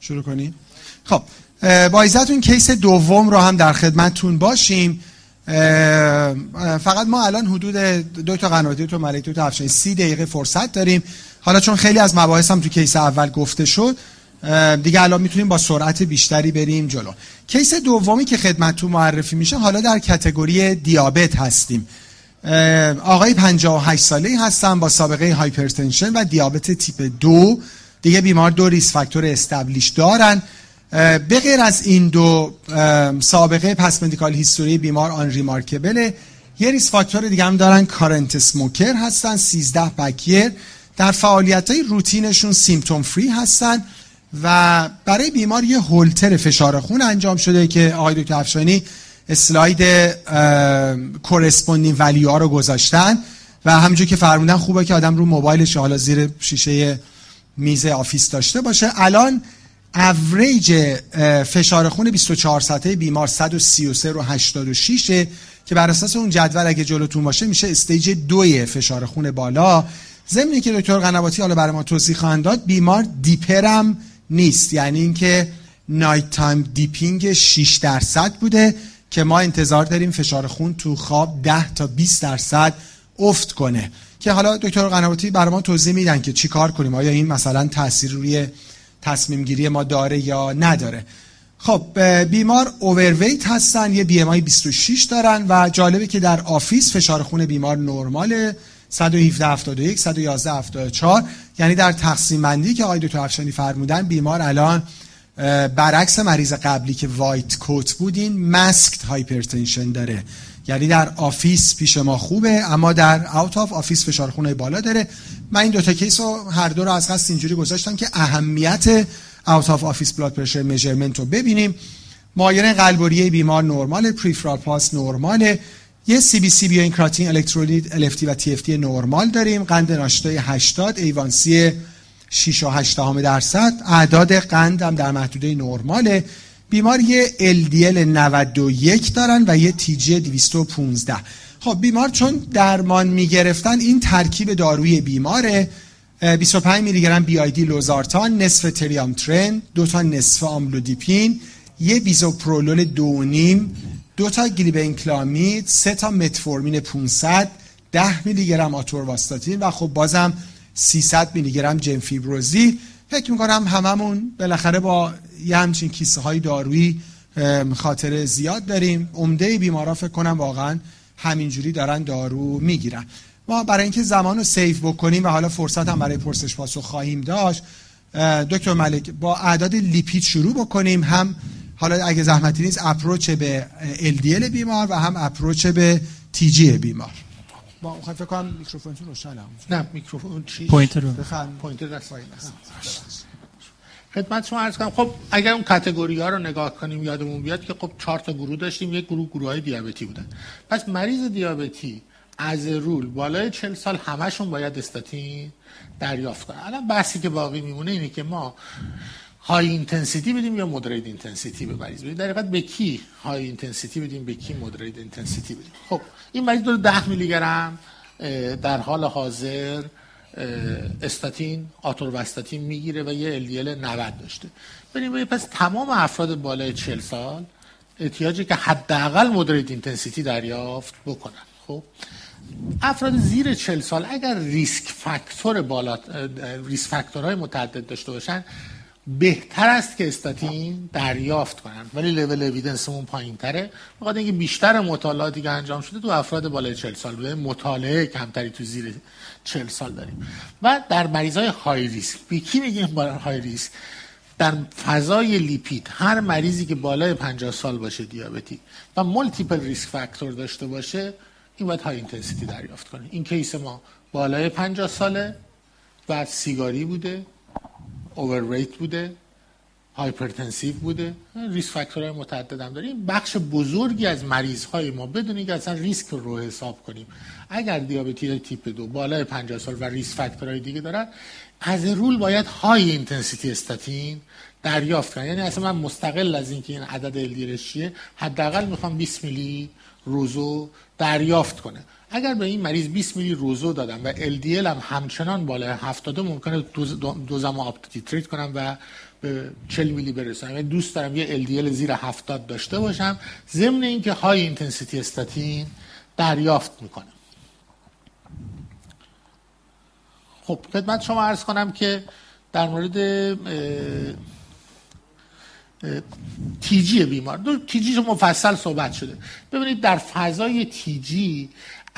شروع کنیم خب با ایزتون کیس دوم رو هم در خدمتتون باشیم. فقط ما الان حدود دو تا قناتی تو ملک دو تا افشانی سی دقیقه فرصت داریم. حالا چون خیلی از مباحث هم تو کیس اول گفته شد دیگه الان می‌تونیم با سرعت بیشتری بریم جلو. کیس دومی که خدمتتون معرفی میشه حالا در کتگوری دیابت هستیم. آقای 58 ساله هستن با سابقه هایپرتنشن و دیابت تیپ دو. دیگه بیمار دو risk factor established دارن. به غیر از این دو سابقه پس medical history بیمار unremarkable ه. یه risk factor دیگه هم دارن current smoker هستن 13 pack-year در فعالیت های روتینشون symptom free هستن و برای بیمار یه هولتر فشار خون انجام شده که آقای دکتر افشانی اسلاید corresponding value ها رو گذاشتن. و همونجور که فرمودن خوبه که آدم رو موبایلش حالا زیر شیشه میز office داشته باشه. الان اوریج فشار خون 24 ساعته بیمار 133 رو 86 که بر اساس اون جدول اگه جلوتون باشه میشه stage دوی فشار خون بالا. ضمن که دکتر قنواتی حالا برای ما توضیح خواهند داد بیمار dipper م نیست. یعنی اینکه nighttime dipping 6 درصد بوده که ما انتظار داریم فشار خون تو خواب 10 تا 20 درصد افت کنه. که حالا دکتر قنواتی برای ما توضیح میدن که چی کار کنیم. آیا این مثلا تاثیر روی تصمیم گیری ما داره یا نداره؟ خب بیمار overweight هستن یه BMI 26 دارن و جالبه که در office فشار خون بیمار نرماله. 117 71 111 74 یعنی در تقسیم بندی که آقای دکتر افشانی فرمودن بیمار الان برعکس مریض قبلی که white coat بود این masked hypertension داره. یعنی در office پیش ما خوبه اما در out of office فشار خون بالا داره. من این دو تا case رو هر دو رو از قصد اینجوری گذاشتم که اهمیت out of office blood pressure measurement رو ببینیم. معاینه قلب و ریه بیمار نرمال peripheral pulse نرماله یه CBC BUN کراتینین الکترولیت LFT و TFT نرمال داریم. قند ناشتای 80 A1C 6 و 8 درصد. اعداد قند هم در محدوده نرماله. بیمار یه LDL 91 دارن و یه TG 215 خب بیمار چون درمان می‌گرفتن این ترکیب داروی بیماره. 25 میلی گرم بی آی دی لوزارتان نصف تریام ترن دو تا نصف آملودیپین یه بیزوپرولول دو نیم دو تا گلیبنکلامید سه تا متفورمین 500 ده میلی گرم آتورواستاتین و خب بازم 300 میلی گرم جنفیبروزی. فکر می‌کنم هممون بالاخره با یه همچین کیسه های دارویی خاطر زیاد داریم. عمده بیمارا فکر کنم واقعا همینجوری دارن دارو می‌گیرن. ما برای اینکه زمان رو سیف بکنیم و حالا فرصت هم برای پرسش پاسخ خواهیم داشت دکتر ملک با اعداد لیپید شروع بکنیم. هم حالا اگه زحمتی نیست اپروچ به LDL بیمار و هم approach به TG بیمار. با فکر کنم میکروفونتون روشنه نه میکروفون چی pointer رو. pointer دست خدمتتون عرض کنم خب اگر اون category ها رو نگاه کنیم یادمون بیاد که خب چهار تا گروه داشتیم یک گروه گروه های دیابتی بودن. پس مریض دیابتی از rule بالای 40 سال همشون باید استاتین دریافت کنن. الان بحثی که باقی میمونه اینه که ما high intensity بدیم یا moderate intensity به مریض بدیم در به کی high intensity بدیم به کی moderate intensity بدیم؟ خب این مریض داره 10 میلی گرم در حال حاضر استاتین آتورواستاتین می‌گیره و یه LDL 90 داشته. بریم پس تمام افراد بالای 40 سال احتیاجی که حداقل moderate intensity دریافت بکنن. خب افراد زیر 40 سال اگر risk factor بالا risk factor های متعدد داشته باشن بهتر است که استاتین دریافت کنن. ولی level evidence مون پایین تره بخاطر اینکه بیشتر مطالعاتی که انجام شده تو افراد بالای 40 سال. بوده مطالعه کمتری تو زیر 40 سال داریم. و در مریضای high risk. به کی میگیم high risk؟ در فضای لیپید. هر مریضی که بالای 50 سال باشه دیابتی و multiple risk factor داشته باشه این باید high intensity دریافت کنه. این case ما بالای 50 ساله و سیگاری بوده. overweight بوده hypertensive بوده. risk factor های متعدد هم داریم. بخش بزرگی از مریض های ما بدون اینکه اصلا ریسک رو حساب کنیم. اگر دیابتی تیپ دو بالای 50 سال و risk factor های دیگه دارن از rule باید high intensity استاتین دریافت کنن. یعنی اصلا من مستقل از اینکه این عدد LDL ش چیه حداقل می‌خوام 20 میلی روزو دریافت کنه اگر به این مریض 20 میلی روزو دادم و LDL هم همچنان بالا 70 ممکنه دوزم up titrate کنم و به 40 میلی برسم. یعنی دوست دارم یه LDL زیر 70 داشته باشم. ضمن اینکه high intensity استاتین دریافت می‌کنم. خب خدمت شما عرض کنم که در مورد TG بیمار. دو TG مفصل صحبت شده. ببینید در فضای TG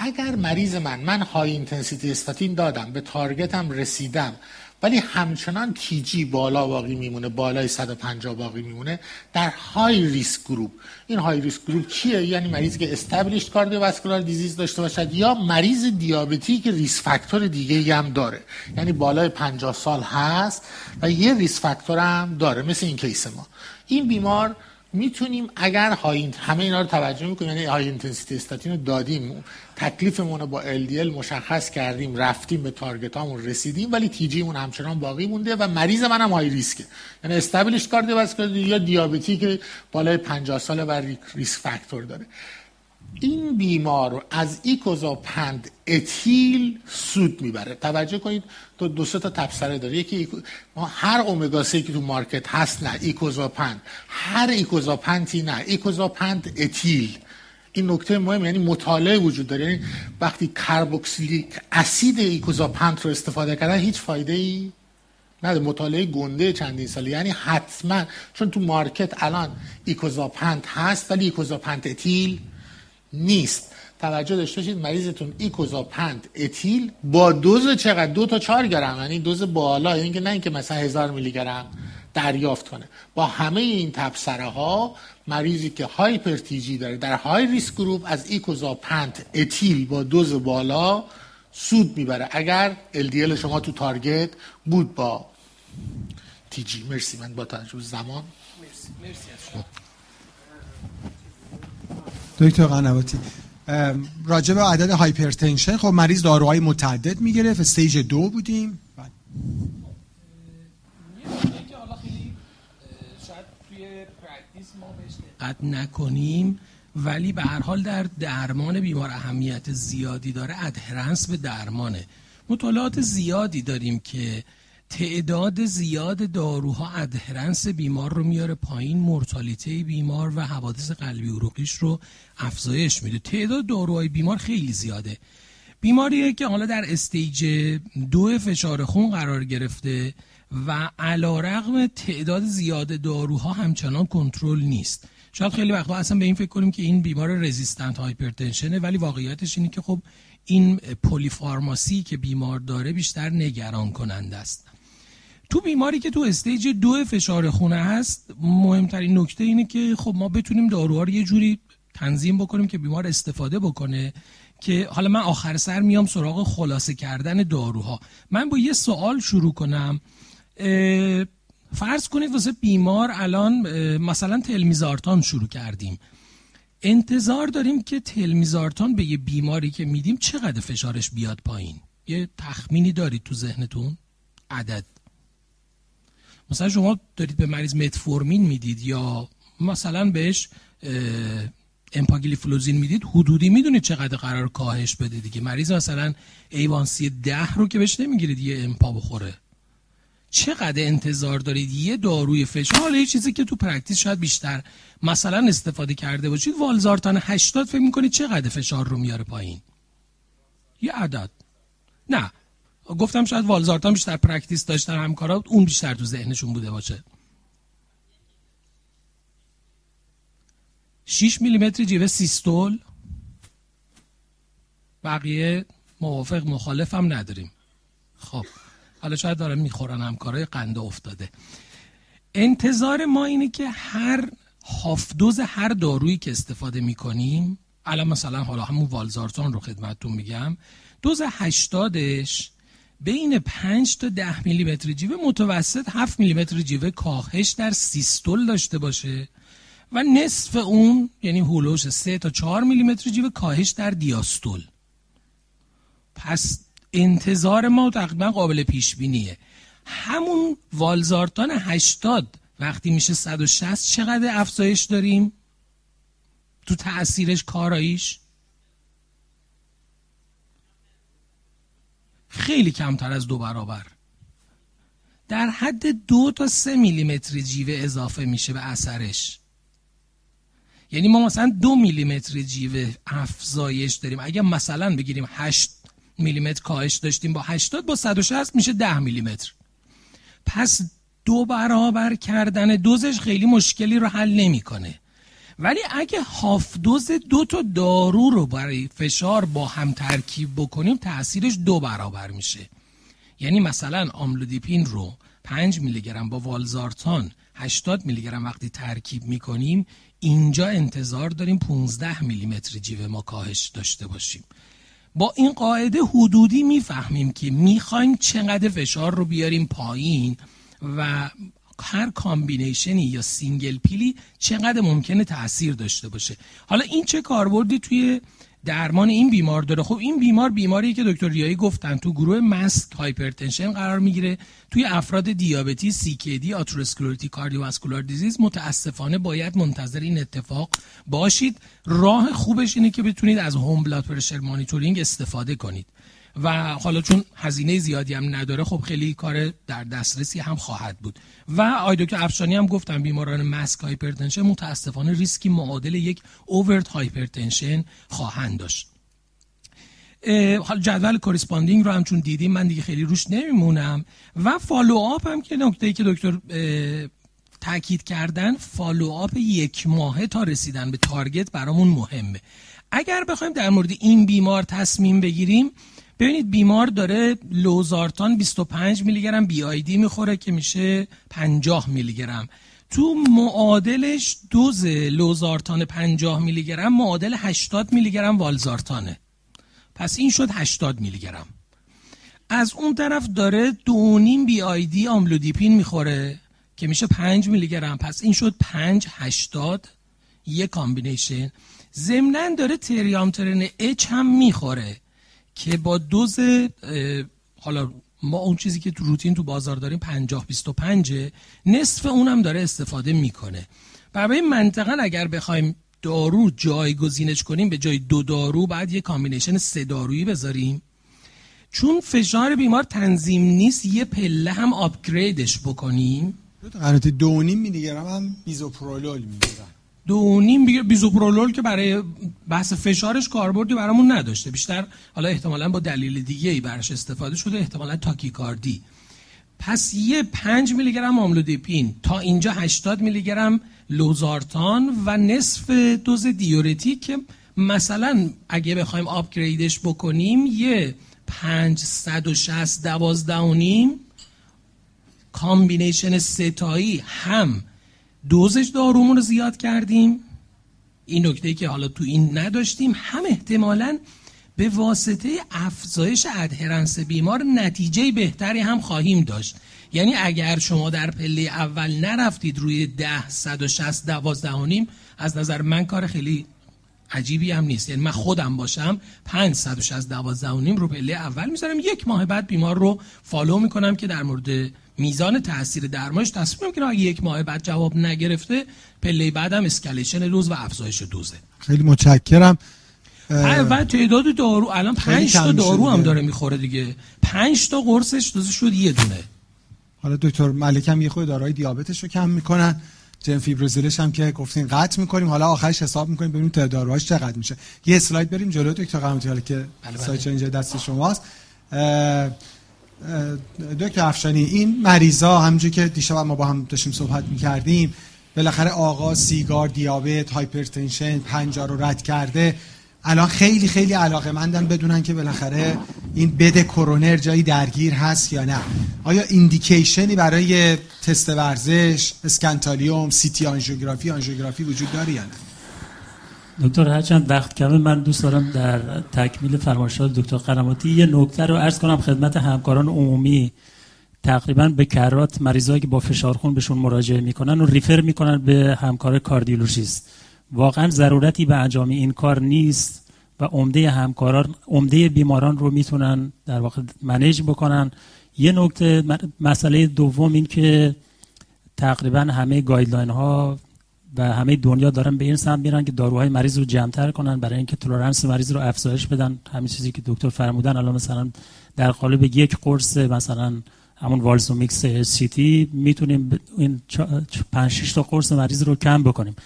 اگر مریض من من high intensity استاتین دادم به target م رسیدم ولی همچنان TG بالا باقی میمونه بالای 150 باقی میمونه در high risk group این high risk group چیه یعنی مریضی که established cardiovascular disease داشته باشد یا مریض دیابتی که risk factor دیگه هم داره. یعنی بالای 50 سال هست و یه risk factor هم داره مثل این case ما. این بیمار می‌تونیم اگر های همه اینا رو توجه می‌کنیم یعنی high intensity استاتین رو دادیم تکلیفمون رو با LDL مشخص کردیم رفتیم به target امون رسیدیم ولی TG مون همچنان باقی مونده و مریض منم high risk ه یعنی established cardiovascular یا دیابتی که بالای 50 ساله و risk factor داره. این بیمار از icosapent ethyl سود می‌بره. توجه کنید تو دو سه تا تبصره داره. یکی ما هر اومگا 3 که تو market هست نه icosapent هر icosapent ی نه icosapent ethyl. این نکته مهم یعنی مطالعه وجود داره. یعنی وقتی carboxylic acid icosapent رو استفاده کردن هیچ فایده ای نه مطالعه گنده چندین ساله. یعنی حتما چون تو market الان icosapent هست ولی icosapent ethyl نیست. توجه داشته باشید مریضتون icosapent ethyl با دوز چقدر؟ دو تا چهار گرم یعنی دوز بالا یعنی که نه اینکه مثلا هزار میلی گرم دریافت کنه. با همه این تبصره ها مریضی که hyper TG داره در high risk group از icosapent ethyl با دوز بالا سود می‌بره. اگر LDL شما تو target بود با TG. مرسی من با توجه زمان. مرسی مرسی دکتر قنواتی. راجع به عدد hypertension خب مریض داروهای متعدد می‌گرفت. stage دو بودیم. بعد. قد نکنیم ولی به هر حال در درمان بیمار اهمیت زیادی داره. adherence به درمانه. مطالعات زیادی داریم که تعداد زیاد داروها adherence بیمار رو میاره پایین مرتالیته بیمار و حوادث قلبی عروقیش رو افزایش میده. تعداد داروهای بیمار خیلی زیاده. بیماریه که حالا در stage دو فشار خون قرار گرفته و علی‌رغم تعداد زیاد داروها همچنان کنترل نیست. شاید خیلی وقتا اصلا به این فکر کنیم که این بیمار resistant hypertension ه ولی واقعیتش اینه که خب این polypharmacy که بیمار داره بیشتر نگران کننده است. تو بیماری که تو stage دو فشار خونه هست مهمترین نکته اینه که خب ما بتونیم داروها رو یه جوری تنظیم بکنیم که بیمار استفاده بکنه که حالا من آخر سر میام سراغ خلاصه کردن داروها. من با یه سوال شروع کنم. فرض کنید واسه بیمار الان مثلا تلمیزارتان شروع کردیم. انتظار داریم که تلمیزارتان به یه بیماری که میدیم چقدر فشارش بیاد پایین؟ یه تخمینی دارید تو ذهنتون؟ عدد. مثلا شما دارید به مریض متفورمین می‌دید یا مثلا بهش امپاگلیفلوزین می‌دید حدودی می‌دونید چقدر قرار کاهش بده دیگه. مریض مثلا A1C ده رو که بهش نمی‌گید یه امپا بخوره. چقدر انتظار دارید یه داروی فشار حالا یه چیزی که تو practice شاید بیشتر مثلا استفاده کرده باشید والزارتان 80 فکر می‌کنید چقدر فشار رو میاره پایین؟ یه عدد. نه. گفتم شاید والزارتان بیشتر practice داشتن همکارا اون بیشتر تو ذهنشون بوده باشه. 6 میلیمتر جیوه سیستول. بقیه موافق مخالف هم نداریم. خب حالا شاید دارم می‌خورن همکارای قنده افتاده. انتظار ما اینه که هر هافدوز هر دارویی که استفاده می‌کنیم الان مثلا حالا همون والزارتان رو خدمتتون میگم دوز هشتادش بین 5 تا 10 میلیمتر جیوه متوسط 7 میلیمتر جیوه کاهش در سیستول داشته باشه و نصف اون یعنی هولوش 3 تا 4 میلیمتر جیوه کاهش در دیاستول. پس انتظار ما تقریبا قابل پیش بینیه همون والزارتان 80 وقتی میشه 160 چقدر افزایش داریم؟ تو تاثیرش کاراییش؟ خیلی کمتر از دو برابر. در حد دو تا سه میلیمتر جیوه اضافه میشه به اثرش. یعنی ما مثلا دو میلیمتر جیوه افزایش داریم. اگه مثلا بگیریم هشت میلیمتر کاهش داشتیم با 80 با 160 میشه 10 میلیمتر. پس دو برابر کردن دوزش خیلی مشکلی رو حل نمی‌کنه. ولی اگه هاف دوز دو تا دارو رو برای فشار با هم ترکیب بکنیم تاثیرش دو برابر میشه. یعنی مثلا آملودیپین رو 5 میلی گرم با والزارتان 80 میلی گرم وقتی ترکیب می‌کنیم اینجا انتظار داریم 15 میلیمتر جیوه ما کاهش داشته باشیم. با این قاعده حدودی می‌فهمیم که می‌خوایم چقدر فشار رو بیاریم پایین و هر combination ی یا single pill ی چقدر ممکنه تاثیر داشته باشه. حالا این چه کاربردی توی درمان این بیمار داره؟ خب این بیمار بیماری که دکتر ریایی گفتن. تو گروه masked hypertension قرار می‌گیره. توی افراد دیابتی دی atherosclerotic cardiovascular disease متاسفانه باید منتظر این اتفاق باشید. راه خوبش اینه که بتونید از home blood pressure monitoring استفاده کنید. و حالا چون هزینه زیادی هم نداره خب خیلی کار در دسترسی هم خواهد بود. و آقای دکتر افشانی هم گفتم بیماران masked hypertension متاسفانه ریسکی معادل یک overt hypertension خواهند داشت. حالا جدول corresponding رو هم چون دیدیم من دیگه خیلی روش نمیمونم. و follow up هم که نکته که دکتر تاکید کردن follow up یک ماهه تا رسیدن به target برامون مهمه. اگر بخوایم در مورد این بیمار تصمیم بگیریم ببینید بیمار داره لوزارتان 25 میلی گرم BID می‌خوره که میشه 50 میلی گرم تو معادلش دوز لوزارتان 50 میلی گرم معادل 80 میلی گرم والزارتانه. پس این شد 80 میلی گرم از اون طرف داره دو نیم BID آملودیپین می‌خوره که میشه 5 میلی گرم پس این شد 5 80 یه combination. ضمنا داره تریامترن H هم می‌خوره. که با دوز حالا ما اون چیزی که تو روتین تو بازار داریم 50 25 نصف اونم داره استفاده می‌کنه. برای منطقا اگر بخوایم دارو جایگزینش کنیم به جای دو دارو بعد یه combination سه دارویی بذاریم. چون فشار بیمار تنظیم نیست یه پله هم upgrade ش بکنیم. قرارت دو نیم میلیگرم هم بیزوپرولول می‌گیرن دو نیم بیزوپرولول که برای بحث فشارش کاربردی برامون نداشته. بیشتر حالا احتمالا با دلیل دیگه ای براش استفاده شده احتمالا تاکیکاردی. پس یه 5 میلی گرم آملودیپین تا اینجا 80 میلی گرم لوزارتان و نصف دوز دیورتیک که مثلا اگه بخوایم upgrade ش بکنیم یه 5 160 12 و نیم combination سه‌تایی هم دوزش دارومون رو زیاد کردیم. این نکته که حالا تو این نداشتیم هم احتمالا به واسطه افزایش adherence بیمار نتیجه بهتری هم خواهیم داشت. یعنی اگر شما در پله اول نرفتید روی ده صد و شصت دوازده از نظر من کار خیلی عجیبی هم نیست. یعنی من خودم باشم 5 160 دوازده و نیم رو پله اول می‌ذارم. یک ماه بعد بیمار رو follow می‌کنم که در مورد میزان تاثیر درمانش تصمیم که اگه یک ماه بعد جواب نگرفته پله بعدم escalation دوز و افزایش دوزه. خیلی متشکرم. و تعداد دارو الان 5 تا دارو هم داره می‌خوره دیگه. 5 تا قرصش دوز شد یه دونه. حالا دکتر ملک هم یه خود داروهای دیابتش رو کم می‌کنن. جن فیبروزیلش هم که گفتین قطع می‌کنیم. حالا آخرش حساب می‌کنیم ببینیم تعداد داروهاش چقدر میشه. یه اسلاید بریم جلو دکتر قرامتی حالا که بله بله. اینجا دست شماست. دکتر افشانی این مریضا همونجوری که دیشب ما با هم داشتیم صحبت می‌کردیم بالاخره آقا سیگار دیابت hypertension پنجا رو رد کرده. الان خیلی خیلی علاقه مندن بدونن که بالاخره این بد کرونر جایی درگیر هست یا نه. آیا indication ی برای تست ورزش اسکن تالیوم CT آنژیوگرافی آنژیوگرافی وجود داره یا نه؟ دکتر هرچند وقت کمه من دوست دارم در تکمیل فرمایشات دکتر قرماتی یه نکته رو عرض کنم خدمت همکاران عمومی. تقریبا به کرات مریضایی که با فشار خون بهشون مراجعه می‌کنن و refer می‌کنن به همکار کاردیولوژیست. واقعا ضرورتی به انجام این کار نیست و عمده همکاران عمده بیماران رو می‌تونن در واقع manage بکنن. یه نکته مسئله دوم این که تقریبا همه guideline ها و همه دنیا دارن به این سمت میرن که داروهای مریض رو جمعتر کنن برای اینکه tolerance مریض رو افزایش بدن. همین چیزی که دکتر فرمودن. الان مثلا در قالب یک قرص مثلا همون والزومیکس سیتی می‌تونیم این 5 6 تا قرص مریض رو کم بکنیم.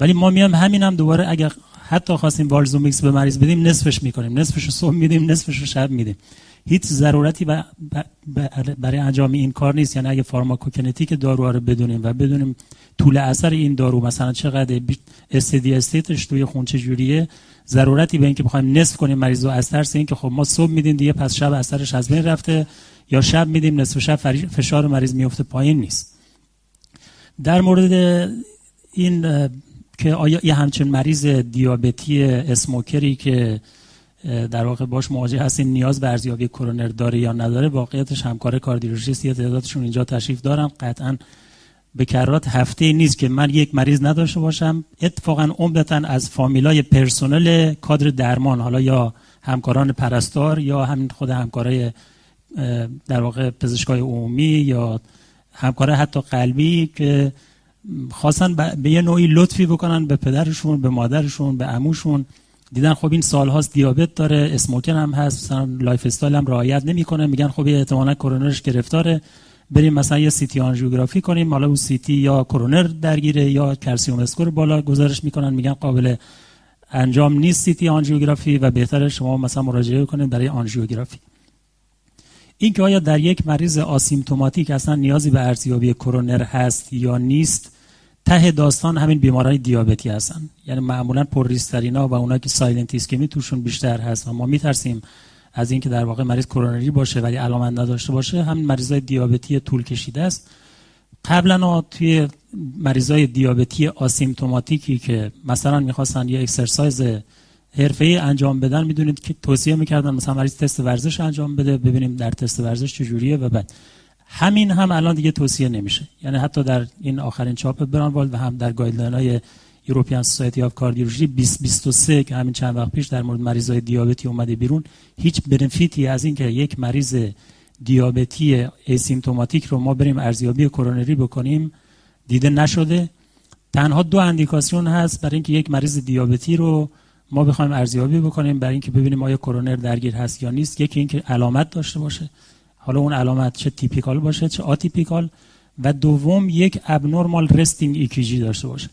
ولی ما میام همین هم دوباره اگر حتی خواستیم والزومیکس به مریض بدیم نصفش می‌کنیم. نصفش رو صبح میدیم نصفش رو شب میدیم. هیچ ضرورتی برای انجام این کار نیست. یعنی اگه pharmacokinetic داروها رو بدونیم و بدونیم طول اثر این دارو. مثلا چقدر steady state ش توی خون چجوریه؟ ضرورتی به اینکه بخوایم نصف کنیم مریض رو از ترس اینکه خب ما صبح میدیم دیگه پس شب اثرش از بین رفته یا شب میدیم نصف شب فشار مریض میفته پایین نیست. در مورد این که آیا یه همچین مریض دیابتی اسموکری که در واقع باش مواجه هستیم نیاز به ارزیابی کرونر داره یا نداره واقعیتش همکار کاردیولوژیست یه تعدادشون اینجا تشریف دارم قطعا به کرات هفته نیست که من یک مریض نداشته باشم. اتفاقا عمدتا از فامیلای پرسنل کادر درمان حالا یا همکاران پرستار یا همین خود همکارای در واقع پزشکای عمومی یا همکار حتی قلبی که خواستن به یه نوعی لطفی بکنن به پدرشون به مادرشون به عموشون. دیدن خب این سال هاست دیابت داره smoker هم هست مثلا lifestyle هم رعایت نمی‌کنه. میگن خب احتمالا کرونرش گرفتاره. بریم مثلا یه CT آنژیوگرافی کنیم حالا اون CT یا کرونر درگیره یا calcium score بالا گزارش می‌کنن میگن قابل انجام نیست CT آنژیوگرافی و بهتره شما مثلا مراجعه کنید برای آنژیوگرافی. این که آیا در یک مریض asymptomatic اصلا نیازی به ارزیابی کرونر هست یا نیست ته داستان همین بیمارای دیابتی هستن. یعنی معمولا پر ریسک‌ترینا و اونا که silent توشون بیشتر هست و ما میترسیم از اینکه در واقع مریض کرونری باشه ولی علامت نداشته باشه همین مریضای دیابتی طول کشیده است. قبلا توی مریضای دیابتی asymptomatic ی که مثلا می‌خواستن یه exercise حرفه‌ای انجام بدن می‌دونید که توصیه می‌کردن مثلا مریض تست ورزش انجام بده ببینیم در تست ورزش چجوریه و بعد. همین هم الان دیگه توصیه نمیشه. یعنی حتی در این آخرین چاپ Braunwald و هم در guideline های European Society of Cardiology 2023 که همین چند وقت پیش در مورد مریضای دیابتی اومده بیرون هیچ benefit ی از اینکه یک مریض دیابتی asymptomatic رو ما بریم ارزیابی کرونری بکنیم دیده نشده. تنها دو اندیکاسیون هست برای اینکه یک مریض دیابتی رو ما بخوایم ارزیابی بکنیم برای اینکه ببینیم آیا کرونر درگیر هست یا نیست. یکی اینکه علامت داشته باشه. حالا اون علامت چه typical باشه چه atypical و دوم یک abnormal resting EKG داشته باشه.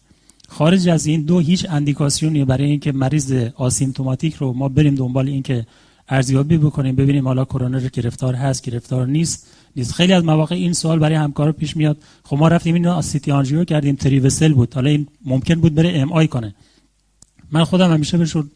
خارج از این دو هیچ اندیکاسیونی برای اینکه مریض asymptomatic رو ما بریم دنبال اینکه ارزیابی بکنیم ببینیم حالا کرونر گرفتار هست گرفتار نیست نیست. خیلی از مواقع این سوال برای همکار پیش میاد. خب ما رفتیم اینو CT آنژیو کردیم three vessel بود. حالا این ممکن بود بره MI کنه. من خودم همیشه بهشون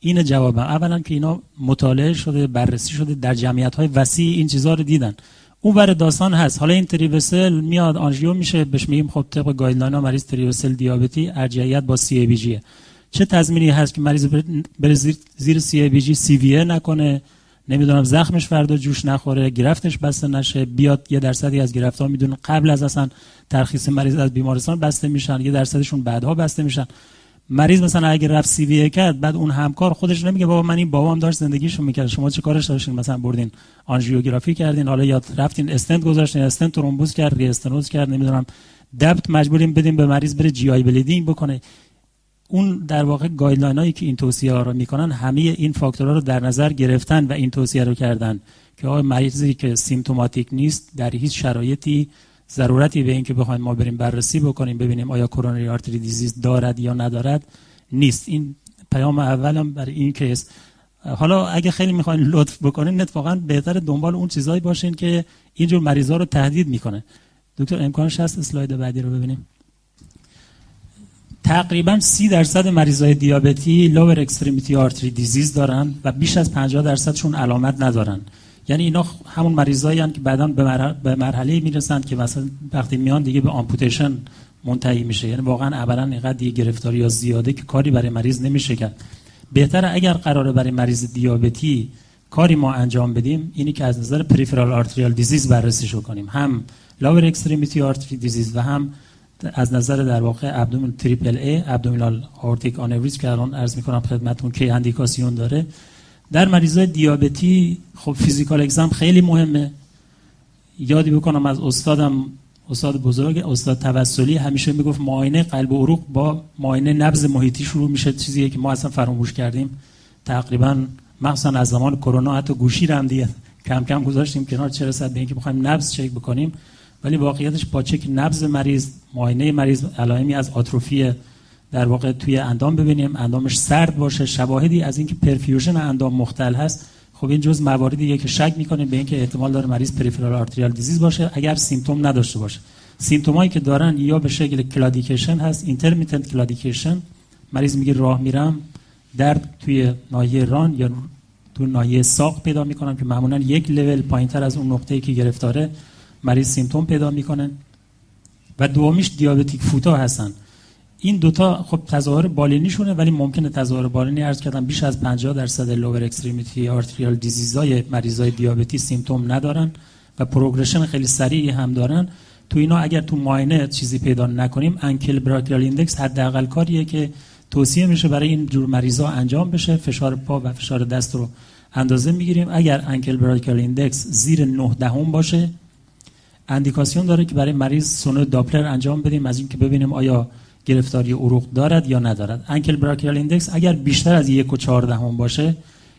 این جوابم. اولا که اینا مطالعه شده بررسی شده در جمعیت های وسیع این چیزها رو دیدن. اون ور داستان هست. حالا این three vessel میاد آنژیو میشه بهش میگیم خب طبق guideline ها مریض three vessel دیابتی ارجحیت با CABG ه چه تضمینی هست که مریض بره زیر سی ای بی جی سی وی نکنه. نمی‌دونم زخمش فردا جوش نخوره گرفتش بسته نشه. بیاد یه درصدی از گرفت ها می‌دونه. قبل از اصلا ترخیص مریض از بیمارستان بسته میشن. یه درصدشون بعدها بسته میشن. مریض مثلا اگه رفت سی وی کرد بعد اون همکار خودش نمیگه بابا من این بابام داشت زندگیشو می‌کرد شما چه کارش داشتین؟ مثلا بردین آنژیوگرافی کردین حالا یا رفتین استنت گذاشتین استنت ترومبوز کرد ری استنوز کرد نمی‌دونم DAPT مجبوریم بدیم به مریض بره GI bleeding بکنه. اون در واقع guideline که این توصیه ها رو می‌کنن همه این فاکتورها رو در نظر گرفتن و این توصیه رو کردن که آقای مریضی که symptomatic نیست در هیچ شرایطی ضرورتی به اینکه بخوایم ما بریم بررسی بکنیم ببینیم آیا coronary artery disease دارد یا ندارد نیست. این پیام اولم برای این case. حالا اگه خیلی می‌خواین لطف بکنین اتفاقا بهتر دنبال اون چیزایی باشین که اینجور مریضا رو تهدید می‌کنه. دکتر امکانش هست اسلاید بعدی رو ببینیم. تقریبا سی درصد مریضای دیابتی lower extremity artery disease دارن و بیش از 50 درصدشون علامت ندارن. یعنی اینا همون مریضایی که بعدا به مرحله می‌رسند که مثلا وقتی میان دیگه به amputation منتهی میشه. یعنی واقعا اولا اینقدر دیگه گرفتاری یا زیاده که کاری برای مریض نمیشه کرد. بهتره اگر قراره برای مریض دیابتی کاری ما انجام بدیم اینی که از نظر peripheral arterial disease بررسیش کنیم. هم lower extremity artery disease و هم از نظر در واقع abdomen triple A abdominal aortic aneurysm که الان عرض می‌کنم خدمتتون که اندیکاسیون داره. در مریضای دیابتی خب physical exam خیلی مهمه. یادی بکنم از استادم استاد بزرگ استاد توسلی همیشه می‌گفت معاینه قلب و عروق با معاینه نبض محیطی شروع میشه. چیزی که ما اصلا فراموش کردیم. تقریبا مخصوصا از زمان کرونا حتی گوشی رو هم دیگه کم کم گذاشتیم کنار چه رسد به اینکه بخوایم نبض چک بکنیم. ولی واقعیتش با چک نبض مریض معاینه مریض علائمی از آتروفی در واقع توی اندام ببینیم اندامش سرد باشه شواهدی از اینکه perfusion اندام مختل هست. خب این جز مواردیه که شک می‌کنیم به اینکه احتمال داره مریض peripheral arterial disease باشه اگر symptom نداشته باشه. symptom ایی که دارن یا به شکل claudication هست intermittent claudication. مریض میگه راه میرم درد توی ناحیه ران یا تو ناحیه ساق پیدا می‌کنم که معمولا یک لول پایینتر از اون نقطه‌ای که گرفتاره مریض symptom پیدا می‌کنه. و دومیش diabetic foot ا هستن. این دوتا خب تظاهر بالینیشونه ولی ممکنه تظاهر بالینی عرض کردم بیش از 50 درصد lower extremity arterial disease ای مریضای دیابتی symptom ندارن و progression خیلی سریعی هم دارن. تو اینا اگر تو معاینه چیزی پیدا نکنیم ankle brachial index حداقل کاریه که توصیه میشه برای این جور مریضا انجام بشه. فشار پا و فشار دست رو اندازه می‌گیریم. اگر ankle brachial index زیر 9 دهم باشه اندیکاسیون داره که برای مریض سونو داپلر انجام بدیم. از اینکه ببینیم آیا گرفتاری عروق دارد یا ندارد. ankle brachial index اگر بیشتر از یک و چهار دهم باشه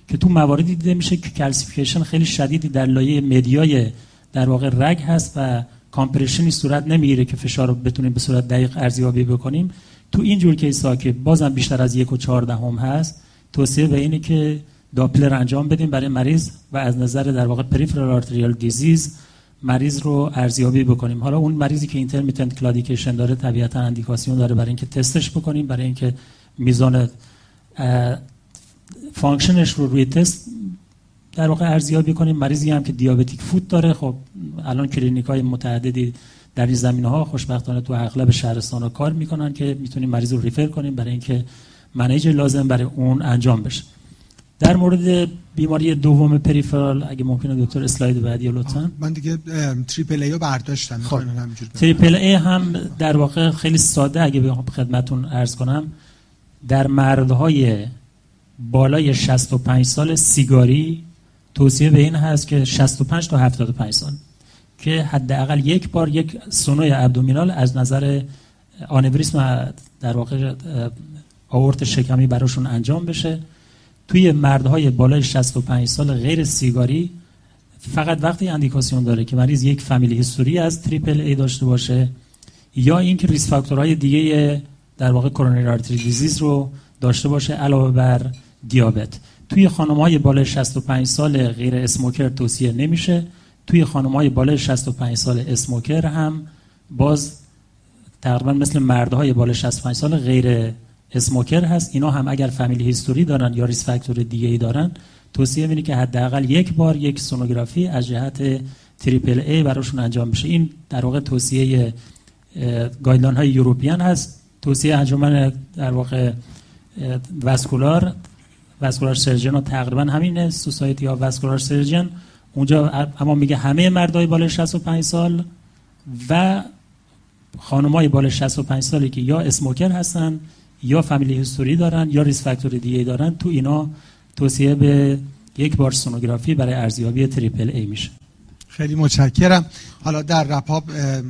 که تو مواردی دیده میشه که calcification خیلی شدیدی در لایه media ی در واقع رگ هست و compression ی صورت نمی‌گیره که فشار رو بتونیم به صورت دقیق ارزیابی بکنیم. تو این جور case که بازم بیشتر از یک و چهار دهم هست توصیه به اینه که داپلر انجام بدیم برای مریض و از نظر در واقع peripheral arterial disease مریض رو ارزیابی بکنیم. حالا اون مریضی که intermittent claudication داره طبیعتا اندیکاسیون داره برای اینکه تستش بکنیم برای اینکه میزان function ش رو روی تست در واقع ارزیابی کنیم. مریضی هم که diabetic foot داره خب الان کلینیک های متعددی در این زمینه ها خوشبختانه تو اغلب شهرستان ها کار می‌کنن که می‌تونیم مریض رو refer کنیم برای اینکه manage لازم برای اون انجام بشه. در مورد بیماری دوم peripheral اگه ممکنه دکتر اسلاید بعدی لطفا. من دیگه triple A رو برداشتم. خب. triple A هم در واقع خیلی ساده اگه بخوام خدمتون عرض کنم در مردهای بالای 65 سال سیگاری توصیه به این هست که 65 تا 75 سال که حداقل یک بار یک سونوی abdominal از نظر آنوریسم در واقع آورت شکمی براشون انجام بشه. توی مردهای بالای 65 سال غیر سیگاری فقط وقتی اندیکاسیون داره که مریض یک family history از triple A داشته باشه یا اینکه risk factor های دیگه در واقع coronary artery disease رو داشته باشه علاوه بر دیابت. توی خانم های بالای 65 سال غیر smoker توصیه نمیشه. توی خانم های بالای 65 سال smoker هم باز تقریبا مثل مردهای بالای 65 سال غیر smoker هست. اینا هم اگر family history دارن یا risk factor دیگه ای دارن توصیه اینه که حداقل یک بار یک سونوگرافی از جهت triple A براشون انجام بشه. این در واقع توصیه guideline های European هست. توصیه انجمن در واقع vascular vascular surgeon و تقریبا همینه society of vascular surgeon. اونجا اما میگه همه مردای بالای 65 سال و خانمای بالای 65 سالی که یا smoker هستن یا family history دارن یا risk factor دیگه دارن تو اینا توصیه به یک بار سونوگرافی برای ارزیابی triple A میشه. خیلی متشکرم. حالا در wrap up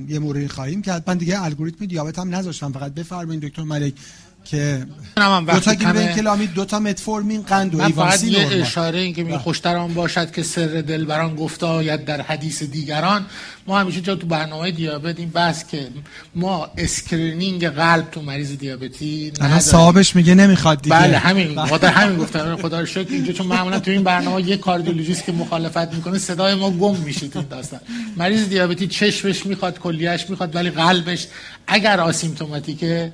یه موردی خواهیم کرد. من دیگه الگوریتم دیابت هم نذاشتم. فقط بفرمایید دکتر ملک. که دو تا گلیبن کلامید دو تا متفورمین قند و A1C یه اشاره این که می خوشتر آن باشد که سر دلبران گفته آید در حدیث دیگران. ما همیشه جا تو برنامه دیابت این بحث که ما screening قلب تو مریض دیابتی الان صاحبش میگه نمی‌خواد دیگه. بله همین. خاطر همین گفتم خدا رو شکر. اینجا چون معمولا تو این برنامه یه کاردیولوژیست که مخالفت می‌کنه صدای ما گم میشه تو این داستان. مریض دیابتی چشمش می‌خواد کلیهش می‌خواد ولی قلبش اگر asymptomatic ه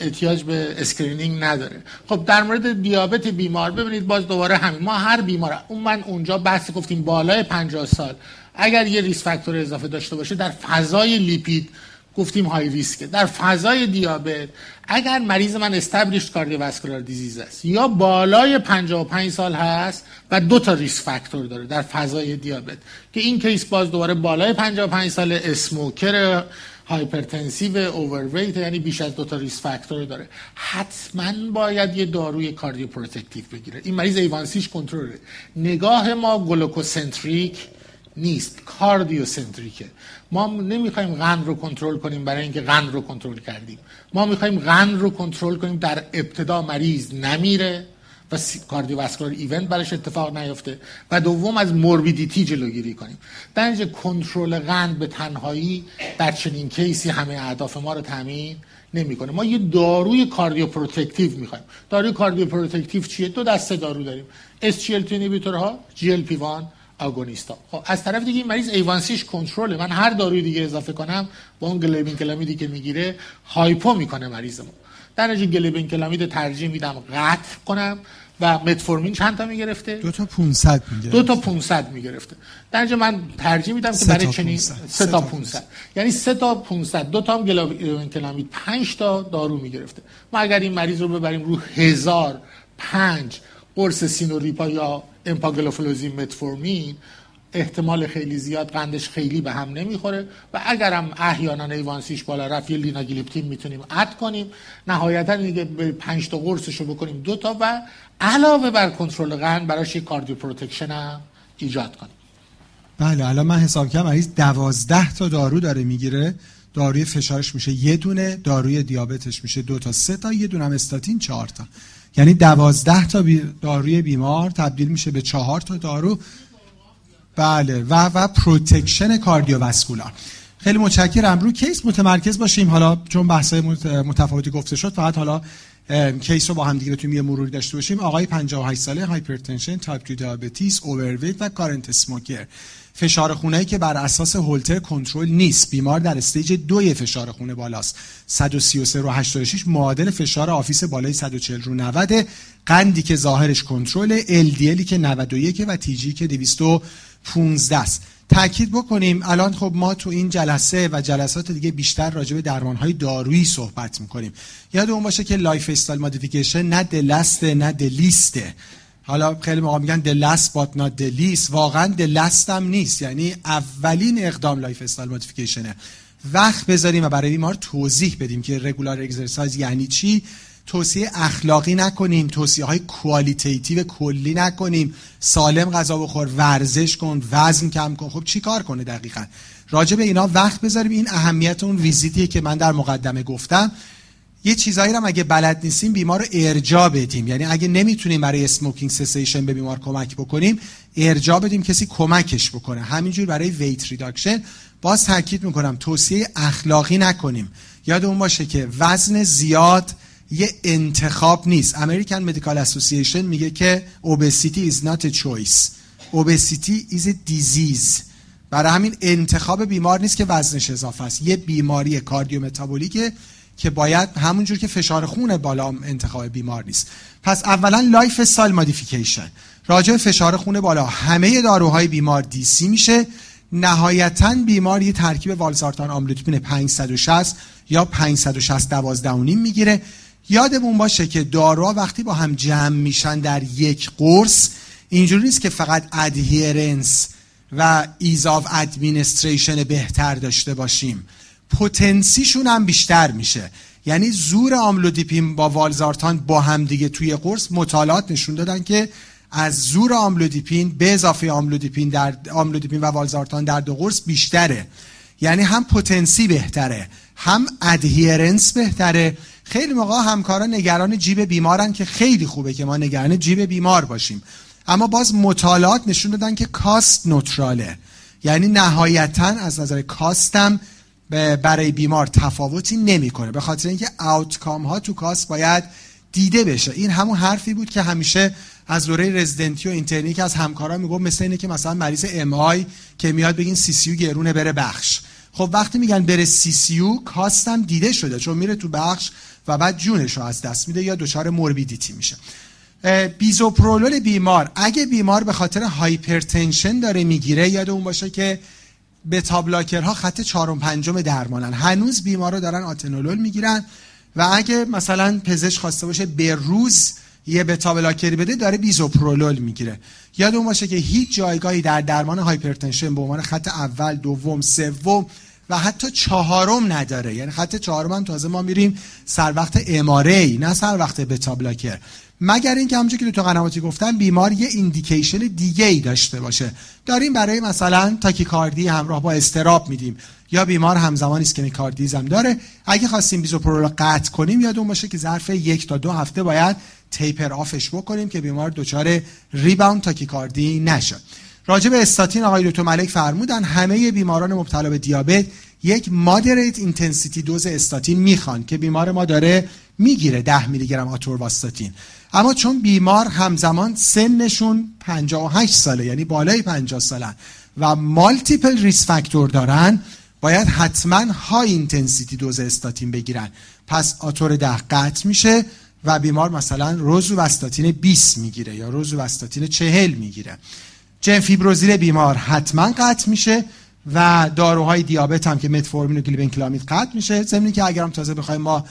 احتیاج به screening نداره. خب در مورد دیابت بیمار ببینید باز دوباره همین. ما هر بیمار اون من اونجا بحث گفتیم بالای 50 سال. اگر یه risk factor اضافه داشته باشه در فضای لیپید گفتیم high risk ه. در فضای دیابت اگر مریض من established cardiovascular disease است یا بالای 55 سال هست و دو تا risk factor داره در فضای دیابت که این case باز دوباره بالای 55 سال smoker hypertensive overweight یعنی بیش از دو تا risk factor داره. حتما باید یه داروی cardioprotective بگیره. این مریض A1C ش کنترله. نگاه ما glucocentric نیست cardiocentric ه ما نمی‌خوایم قند رو کنترل کنیم برای اینکه قند رو کنترل کردیم. ما می‌خوایم قند رو کنترل کنیم در ابتدا مریض نمیره. و cardiovascular event برش اتفاق نیفته و دوم از morbidity جلوگیری کنیم. در اینجا کنترل قند به تنهایی در چنین case ی همه اهداف ما رو تامین نمی‌کنه. ما یه داروی cardioprotective می‌خوایم. داروی cardioprotective چیه؟ دو دسته دارو داریم. SGLT ها GLP-1 agonist ا. خب از طرف دیگه این مریض A1C ش کنترله. من هر داروی دیگه اضافه کنم با اون گلیبن کلامیدی که می‌گیره hypo می‌کنه مریضمون. در نتیجه گلیبن کلامید ترجیح میدم قطع کنم و متفورمین چند تا می‌گرفته؟ دو تا 500 می‌گرفته. دو تا 500 می‌گرفته. در من ترجیح میدم که برای چنین سه تا 500 یعنی سه تا 500 دو تا هم کلامید. 5 تا دارو می‌گرفته. ما اگر این مریض رو ببریم رو هزار پنج قرص سینوریپا یا امپاگلوفلوزین متفورمین احتمال خیلی زیاد قندش خیلی به هم نمی‌خوره و اگرم احیانا A1C ش بالا رفت یه لیناگلیپتین می‌تونیم add کنیم. نهایتا دیگه 5 تا قرصش رو بکنیم دو تا و علاوه بر کنترل قند براش یه cardioprotection هم ایجاد کنیم. بله الان من حساب کردم مریض دوازده تا دارو داره می‌گیره. داروی فشارش میشه یه دونه داروی دیابتش میشه دو تا سه تا یه دونه استاتین چهار تا. یعنی دوازده تا داروی بیمار تبدیل میشه به چهار تا دارو. بله. و و protection cardiovascular. خیلی متشکرم. رو case متمرکز باشیم. حالا چون بحث متفاوتی گفته شد فقط حالا case رو با هم دیگه بتونیم یه مروری داشته باشیم. آقای 58 ساله hypertension type 2 diabetes overweight و current smoker فشار خونه که بر اساس هولتر کنترل نیست. بیمار در stage دوی فشار خونه بالاست. 133 رو 86 معادل فشار office بالای 140 رو 90 قندی که ظاهرش کنترل LDL ی که 91 و TG که 215 است. تاکید بکنیم الان خب ما تو این جلسه و جلسات دیگه بیشتر راجع به درمانهای دارویی صحبت می‌کنیم. یادمون باشه که lifestyle modification نه دلسته نه دلیسته حالا خیلی موقع میگن but not the least. واقعا last هم نیست یعنی اولین اقدام lifestyle modification ه وقت بذاریم و برای بیمار توضیح بدیم که regular exercise یعنی چی. توصیه اخلاقی نکنیم توصیه های qualitative کلی نکنیم. سالم غذا بخور ورزش کن وزن کم کن. خب چی کار کنه دقیقا؟ راجع به اینا وقت بذاریم. این اهمیت اون ویزیتیه که من در مقدمه گفتم. یه چیزایی رو اگه بلد نیستیم بیمار رو ارجاع بدیم. یعنی اگه نمی‌تونیم برای smoking cessation به بیمار کمک بکنیم ارجاع بدیم کسی کمکش بکنه. همینجور برای weight reduction باز تاکید می‌کنم توصیه اخلاقی نکنیم. یادمون باشه که وزن زیاد یه انتخاب نیست. American Medical Association میگه که obesity is not a choice. Obesity is a disease. برای همین انتخاب بیمار نیست که وزنش اضافه است. یه بیماری cardiometabolic ه که باید همونجور که فشار خون بالا انتخاب بیمار نیست. پس اولا lifestyle modification راجع فشار خون بالا همه داروهای بیمار DC میشه. نهایتا بیمار یه ترکیب والسارتان آملودیپین 560 یا 560 12 می‌گیره. یادمون باشه که داروها وقتی با هم جمع میشن در یک قرص اینجوری نیست که فقط adherence و ease of administration بهتر داشته باشیم. potency شون هم بیشتر میشه. یعنی زور آملودیپین با والزارتان با هم دیگه توی قرص مطالعات نشون دادن که از زور آملودیپین به اضافه آملودیپین در آملودیپین و والزارتان در دو قرص بیشتره. یعنی هم پتنسی بهتره هم ادهیرنس بهتره. خیلی موقع همکارا نگران جیب بیمارن که خیلی خوبه که ما نگران جیب بیمار باشیم. اما باز مطالعات نشون دادن که کاست نوتراله. یعنی نهایتا از نظر کاستم برای بیمار تفاوتی نمی‌کنه. به خاطر اینکه آوتکام ها تو کاست باید دیده بشه. این همون حرفی بود که همیشه از دوره رزیدنتی و اینترنی که از همکارا می‌گفت مثل اینه که مثلا مریض MI که میاد بگین CCU گرونه بره بخش. خب وقتی میگن بره CCU cost م دیده شده چون میره تو بخش و بعد جونش رو از دست میده یا دچار morbidity میشه. بیزوپرولول بیمار. اگه بیمار به خاطر hypertension داره می‌گیره یادمون باشه که beta blocker ها خط چهارم پنجم درمانن. هنوز بیمارا دارن آتنولول می‌گیرن و اگه مثلا پزشک خواسته باشه به روز یه beta blocker ی بده داره بیزوپرولول می‌گیره. یادمون باشه که هیچ جایگاهی در درمان hypertension به عنوان خط اول دوم سوم و حتی چهارم نداره. یعنی خط چهارم هم تازه ما میریم سر وقت ای نه سر وقت beta blocker مگر اینکه همونجور که دکتر قنواتی گفتم بیمار یه indication دیگه ای داشته باشه. داریم برای مثلا تاکیکاردی همراه با اضطراب میدیم. یا بیمار همزمان ischemic heart disease هم داره. اگه خواستیم بیزوپرولول رو قطع کنیم یادمون باشه که ظرف یک تا دو هفته باید taper off ش بکنیم که بیمار دچار rebound tachycardia نشه. راجع به استاتین آقای دکتر ملک فرمودن همه بیماران مبتلا به دیابت یک moderate intensity دوز استاتین می‌خوان که بیمار ما داره می‌گیره 10 میلی گرم آتورواستاتین. اما چون بیمار همزمان سنشون 58 ساله یعنی بالای 50 سالن و multiple risk factor دارن باید حتما high intensity دوز استاتین بگیرن. پس آتور ده قطع میشه و بیمار مثلا روزواستاتین 20 می‌گیره یا روزواستاتین 40 می‌گیره. جمفیبروزیل بیمار حتما قطع میشه و داروهای دیابت هم که متفورمین و گلیبنکلامید قطع میشه. ضمن که اگرم تازه بخوایم ما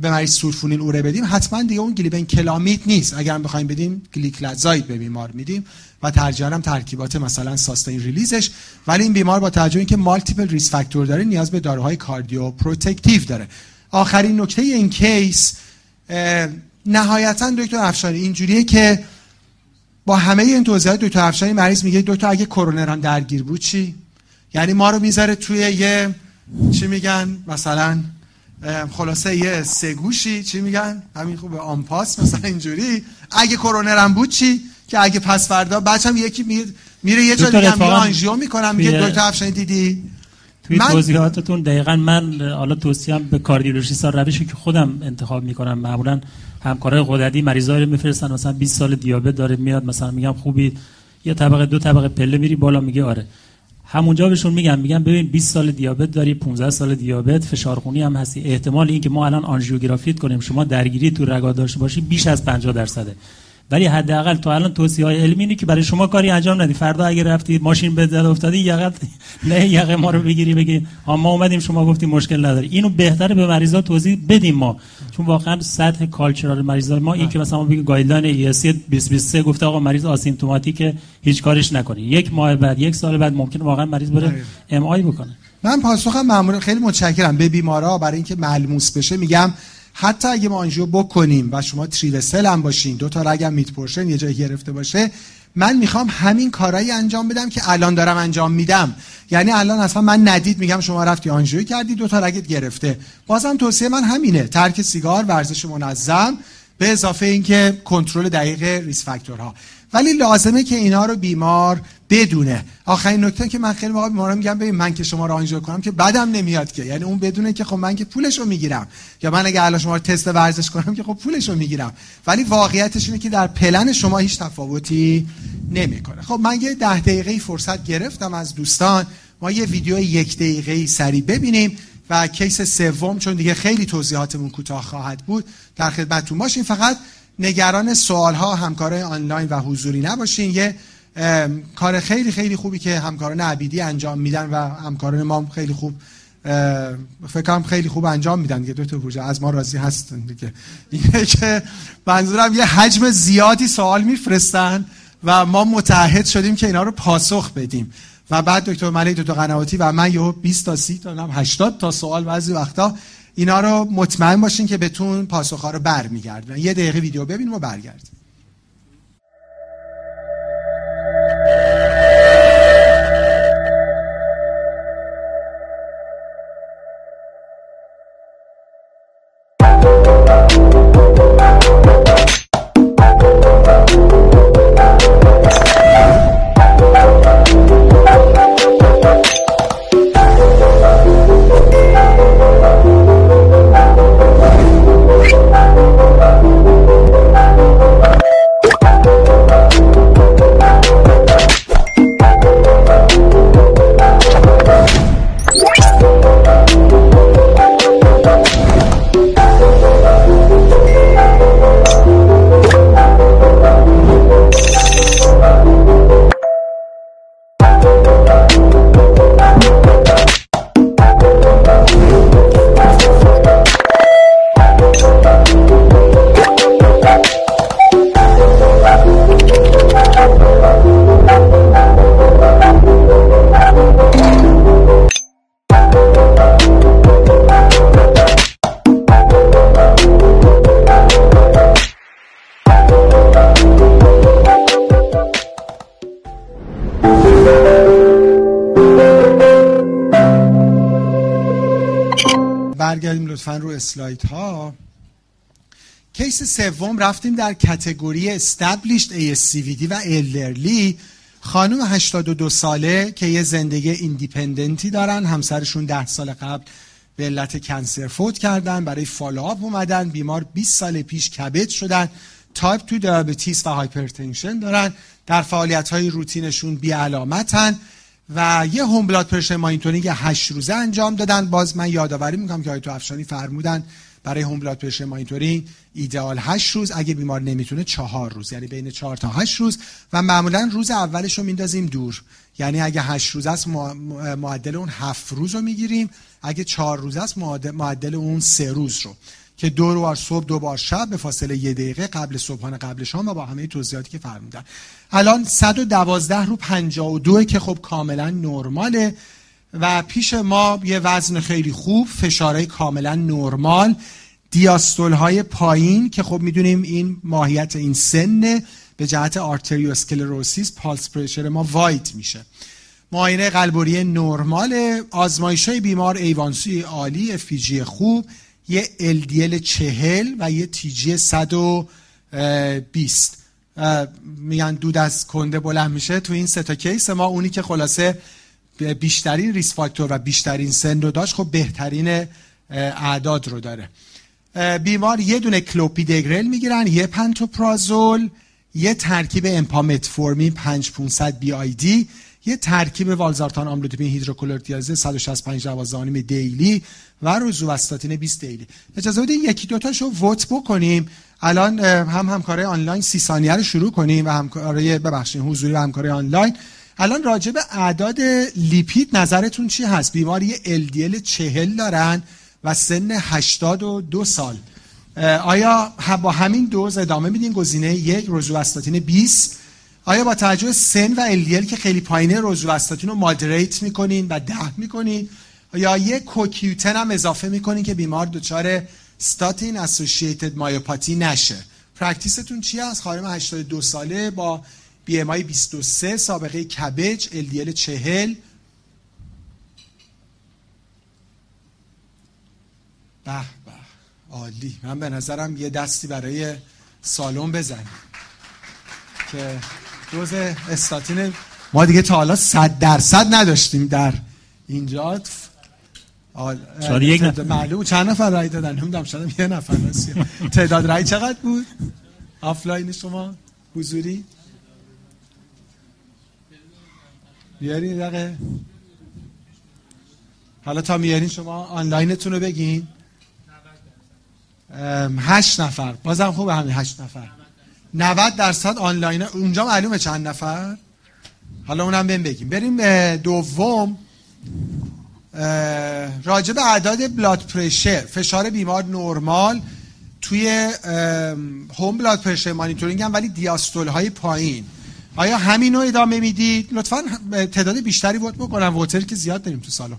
به مریض سولفونیل اوره بدیم حتما دیگه اون گلیبن کلامید نیست. اگر بخوایم بدیم گلیکلازاید به بیمار میدیم و ترجیحاً هم ترکیبات مثلا sustained release ش. ولی این بیمار با توجه اینکه multiple risk factor داره نیاز به داروهای cardioprotective داره. آخرین نکته این case نهایتا دکتر افشاری اینجوریه که با همه این توضیحات دکتر افشاری مریض میگه دکتر اگه کرونرام درگیر بود چی؟ یعنی ما رو می‌ذاره توی یه چی میگن؟ مثلا خلاصه یه سگوشی چی میگن؟ همین خوبه آمپاس مثلا اینجوری. اگه کرونرم بود چی؟ که اگه پس فردا بچم یکی میره, یه جا دیگه آنژیو می‌کنم میگه دکتر افشانی دیدی؟ توی من... توضیحاتتون دقیقا من حالا توصیم به کاردیولوژیست روشی که خودم انتخاب می‌کنم. معمولا همکارای قدرتی مریضایی رو میفرستن مثلا 20 سال دیابت داره میاد مثلا میگم خوبی یه طبقه دو طبقه پله میری بالا میگه آره. همونجا بهشون میگم میگم ببین 20 سال دیابت داری 15 سال دیابت فشار خونی هم هستی. احتمال اینکه ما الان آنژیوگرافیت کنیم شما درگیری تو رگا داشته باشی بیش از 50 درصده. ولی حداقل تو الان توصیه های علمی اینه که برای شما کاری انجام ندی. فردا اگه رفتی ماشین بهت زد افتادی یقت نه یقه ما رو بگیری بگی ما اومدیم شما گفتی مشکل نداری اینو بهتره به مریضا توضیح بدیم ما. چون واقعا سطح cultural مریضا ما این که مثلا ما بگیم guideline ESC 2023 گفته آقا مریض asymptomatic هیچ کارش نکنی. یک ماه بعد یک سال بعد ممکن واقعا مریض بره MI بکنه. من پاسخم معمولا خیلی متشکرم. به بیمارا برای اینکه ملموس بشه میگم حتی اگه ما آنژیو بکنیم و شما three vessel هم باشین دو تا رگم mid portion ش یه جایی گرفته باشه من می‌خوام همین کارایی انجام بدم که الان دارم انجام میدم. یعنی الان اصلا من ندید میگم شما رفتی آنژیو کردی دو تا رگت گرفته. بازم توصیه من همینه ترک سیگار ورزش منظم به اضافه اینکه کنترل دقیق risk factor ها. ولی لازمه که اینا رو بیمار بدونه. آخرین نکته که من خیلی موقع بیمارا میگم ببین من که شما رو آنژیو کنم که بدم نمیاد که. یعنی اون بدونه که خب من که پولش رو می‌گیرم. یا من اگه الان شما رو تست ورزش کنم که خب پولش رو می‌گیرم. ولی واقعیتش اینه که در پلن شما هیچ تفاوتی نمی‌کنه. خب من یه ده دقیقه فرصت گرفتم از دوستان. ما یه ویدیو یک دقیقه سری ببینیم و کیس سوم چون دیگه خیلی توضیحاتمون کوتاه خواهد بود در خدمتتون باشیم. فقط نگران سوال ها همکارای آنلاین و حضوری نباشین. یه کار خیلی خیلی خوبی که همکاران عبیدی انجام میدن و همکاران ما خیلی خوب فکر کنم خیلی خوب انجام میدن. دیگه دو تا از ما راضی هستن دیگه. اینه که منظورم یه حجم زیادی سوال میفرستن و ما متحد شدیم که اینا رو پاسخ بدیم. و بعد دکتر ملک دکتر قنواتی و من یهو 20 تا 30 تا 80 تا سوال بعضی وقتا اینا رو مطمئن باشین که بهتون پاسخ رو برمیگردن یه دقیقه ویدیو ببینیم و برگردیم. لطفا رو اسلاید ها case سوم رفتیم در category established ASCVD و elderly. خانم 82 ساله که یه زندگی independent ی دارن همسرشون ده سال قبل به علت cancer فوت کردن برای follow-up اومدن بیمار 20 سال پیش CABG شدن تایپ 2 diabetes و hypertension دارن. در فعالیت های روتینشون بی علامتن و یه home blood pressure monitoring 8 روزه انجام دادن. باز من یادآوری می‌کنم که دکتر افشاری فرمودن برای هوم بلاد پرشر مانیتورینگ ایدئال 8 روز اگه بیمار نمی‌تونه 4 روز یعنی بین 4 تا 8 روز. و معمولا روز اولش رو میندازیم دور. یعنی اگه 8 روز است معدل اون 7 روز رو می‌گیریم. اگه 4 روز است معدل اون 3 روز رو که دو بار صبح دو بار شب به فاصله یه دقیقه قبل صبحانه قبل شام و با همه توضیحاتی که فرمودن. الان 112 رو 52 که خب کاملا نرماله و پیش ما یه وزن خیلی خوب فشارهای کاملا نرمال دیاستول های پایین که خب می‌دونیم این ماهیت این سن به جهت sclerosis pulse pressure ما wide میشه. معاینه قلب و ریه نرمال آزمایش های بیمار A1C عالی FBG خوب یه LDL چهل و یه TG 120 میگن دود از کنده بلند میشه. تو این سه تا case ما اونی که خلاصه بیشترین risk factor و بیشترین سن رو داشت خب بهترین اعداد رو داره. بیمار یه دونه کلوپیدگرل می‌گیرن یه پنتوپرازول یه ترکیب امپا متفورمین 5500 BID. یه ترکیب والزارتان آملودیپین هیدروکلروتیازید 165 دوازده و نیم daily و رزوواستاتین 20 daily. اجازه بدید یکی دو تاشو vote بکنیم. الان هم همکارای آنلاین سی ثانیه رو شروع کنیم و همکارای ببخشید حضوری و همکارای آنلاین. الان راجع به اعداد لیپید نظرتون چی هست؟ بیماری LDL 40 دارن و سن 82 سال. آیا با همین دوز ادامه میدین گزینه یک روزوستاتین 20 آیا با توجه سن و LDL که خیلی پایینه روزوستاتین رو مادریت می‌کنین و ده می‌کنین یا یک کوکیوتن هم اضافه می‌کنین که بیمار دچار ستاتین اسوسییتد مایوپاتی نشه؟ پرکتیستون چی هست؟ خانم 82 ساله با بی ام آی 23 سابقه کبج LDL 40 به به عالی. من به نظرم یه دستی برای سالن بزنیم. که دوز استاتین ما دیگه تا حالا صد درصد نداشتیم در اینجا. شاید یک نفر. معلوم چند نفر رای دادن؟ نمی‌دونم شاید یه نفر تعداد رای چقدر بود؟ آفلاین شما حضوری؟ بیارین دقیقه. حالا تا میارین شما آنلاینتون رو بگین. هشت نفر. بازم خوبه همین هشت نفر. 90 درصد آنلاین. اونجا معلومه چند نفر. حالا اونم بهم بگیم. بریم دوم راجع به اعداد blood pressure فشار بیمار نرمال توی home blood pressure monitoring هم ولی دیاستول های پایین. آیا همین رو ادامه می‌دید؟ لطفا تعداد بیشتری vote بکنم. voter که زیاد داریم تو سالن.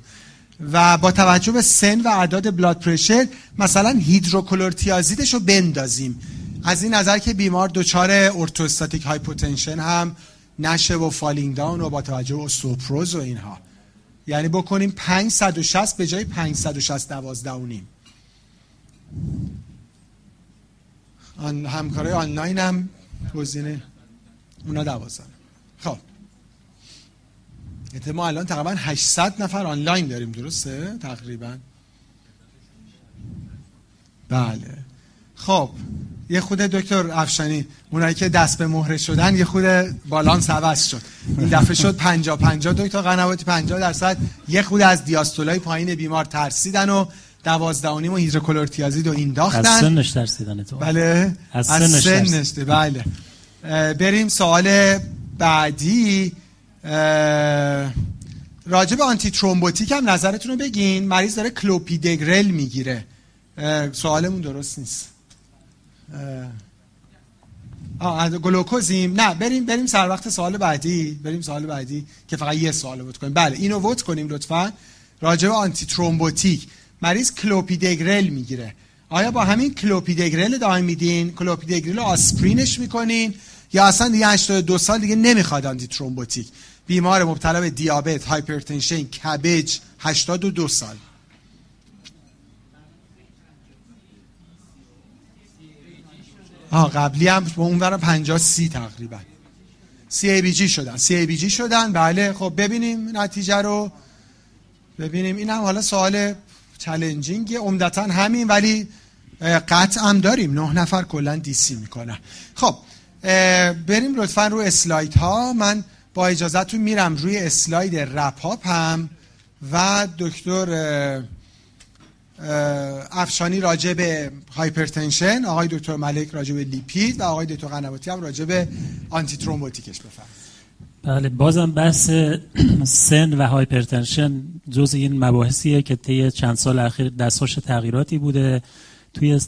و با توجه به سن و اعداد blood pressure مثلا هیدروکلروتیازیدش رو بندازیم. از این نظر که بیمار دچار orthostatic hypotension هم نشه و falling down و با توجه به استئوپروز و اینها. یعنی بکنیم 560 به جای 560 دوازده و نیم. آن آنلاین هم گزینه اونا دوازده. خب. ما الان تقریبا 800 نفر آنلاین داریم درسته؟ تقریبا. بله. خب. یه خود دکتر افشانی اونایی که دست به مهره شدن یه خود بالانس عوض شد. این دفعه شد 50 50 دکتر قنواتی 50 درصد. یه خود از دیاستولای پایین بیمار ترسیدن و دوازده و هیدروکلورتیازید و این داختن از سنش ترسیدن تو. بله. از سنش, سنش بله. بریم سوال بعدی. راجب آنتی ترومبوتیک هم نظرتون رو بگین. مریض داره کلوپیدگرل می‌گیره. سوالمون درست نیست. آه گلوکوزیم. نه بریم بریم سر وقت سوال بعدی. بریم سوال بعدی که فقط یه سوال vote کنیم. بله اینو vote کنیم لطفا. راجع به antithrombotic مریض کلوپیدگرل می‌گیره. آیا با همین کلوپیدگرل ادامه میدین؟ کلوپیدگرل آسپرینش می‌کنین؟ یا اصلا دیگه 82 سال دیگه نمی‌خواد antithrombotic بیمار مبتلا به دیابت hypertension CABG 82 سال. ها قبلی هم با اون ورم 50 سی تقریبا. سی ای بی جی شدن سی ای بی جی شدن. بله خب ببینیم نتیجه رو. ببینیم. این هم حالا سوال چلنجینگ عمدتا همین ولی قطع هم داریم. نه نفر کلا دیسی می‌کنن. خب بریم لطفا رو اسلاید ها من با اجازهتون میرم روی اسلاید رپاپ هم و دکتر افشانی راجع به hypertension آقای دکتر ملک راجع به لیپید و آقای دکتر قنواتی هم راجع به antithrombotic ش بفرم بله بازم بحث سن و hypertension جز این مباحثیه که طی چند سال اخیر دستخوش تغییراتی بوده. توی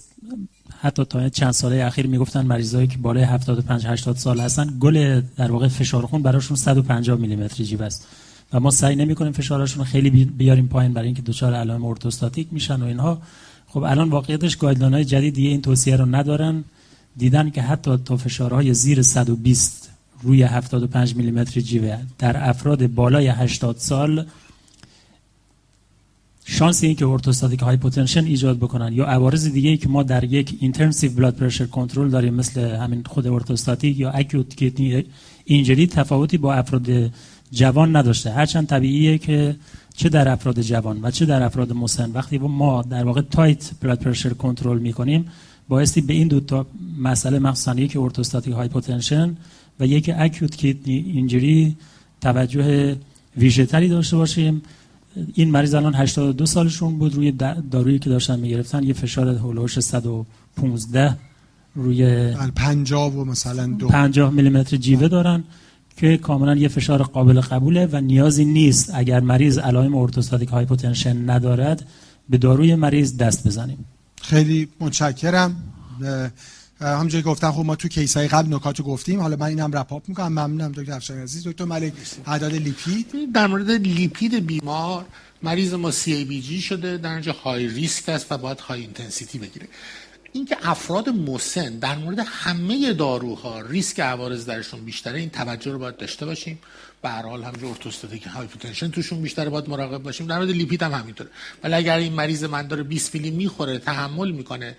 حتی تا چند ساله اخیر می‌گفتن مریضایی که بالای 75 80 سال هستن گل در واقع فشار خون براشون 150 میلیمتر جیوه است. و ما سعی نمی کنیم فشارشون خیلی بیاریم پایین برای اینکه دچار علائم orthostatic میشن و اینها. خب الان واقعیتش guideline جدید دیگه این توصیه رو ندارن. دیدن که حتی تا فشارهای زیر 120 روی 75 میلیمتر جیوه در افراد بالای 80 سال شانس این که orthostatic hypotension ایجاد بکنن یا عوارض دیگه ای که ما در یک intensive blood pressure control داریم مثل همین خود orthostatic یا acute kidney injury تفاوتی با افراد جوان نداشته. هرچند طبیعیه که چه در افراد جوان و چه در افراد مسن. وقتی ما در واقع tight blood pressure control می‌کنیم بایستی به این دو تا مسئله مخصوصا یک orthostatic hypotension و یک acute kidney injury توجه ویژه‌تری داشته باشیم. این مریض الان 82 سالشون بود روی دارویی که داشتن می‌گرفتن یه فشار حول و حوش 115 روی 50 و مثلا دو. 50 میلیمتر جیوه دارن. که کاملا یه فشار قابل قبوله و نیازی نیست اگر مریض علائم orthostatic hypotension ندارد به داروی مریض دست بزنیم. خیلی متشکرم. همونجوری گفتم خب ما تو case های قبل نکاتو گفتیم. حالا من اینم wrap up می‌کنم. ممنونم دکتر افشار عزیز. دکتر ملک اعداد لیپید. در مورد لیپید بیمار مریض ما C ABG شده. در اینجا high risk است و باید high intensity بگیره. اینکه افراد مسن در مورد همه داروها ریسک عوارض درشون بیشتره این توجه رو باید داشته باشیم. به هر حال همینجور orthostatic hypotension توشون بیشتره باید مراقب باشیم. در مورد لیپید هم همینطوره. ولی اگر این مریض من داره 20 میلی می‌خوره تحمل می‌کنه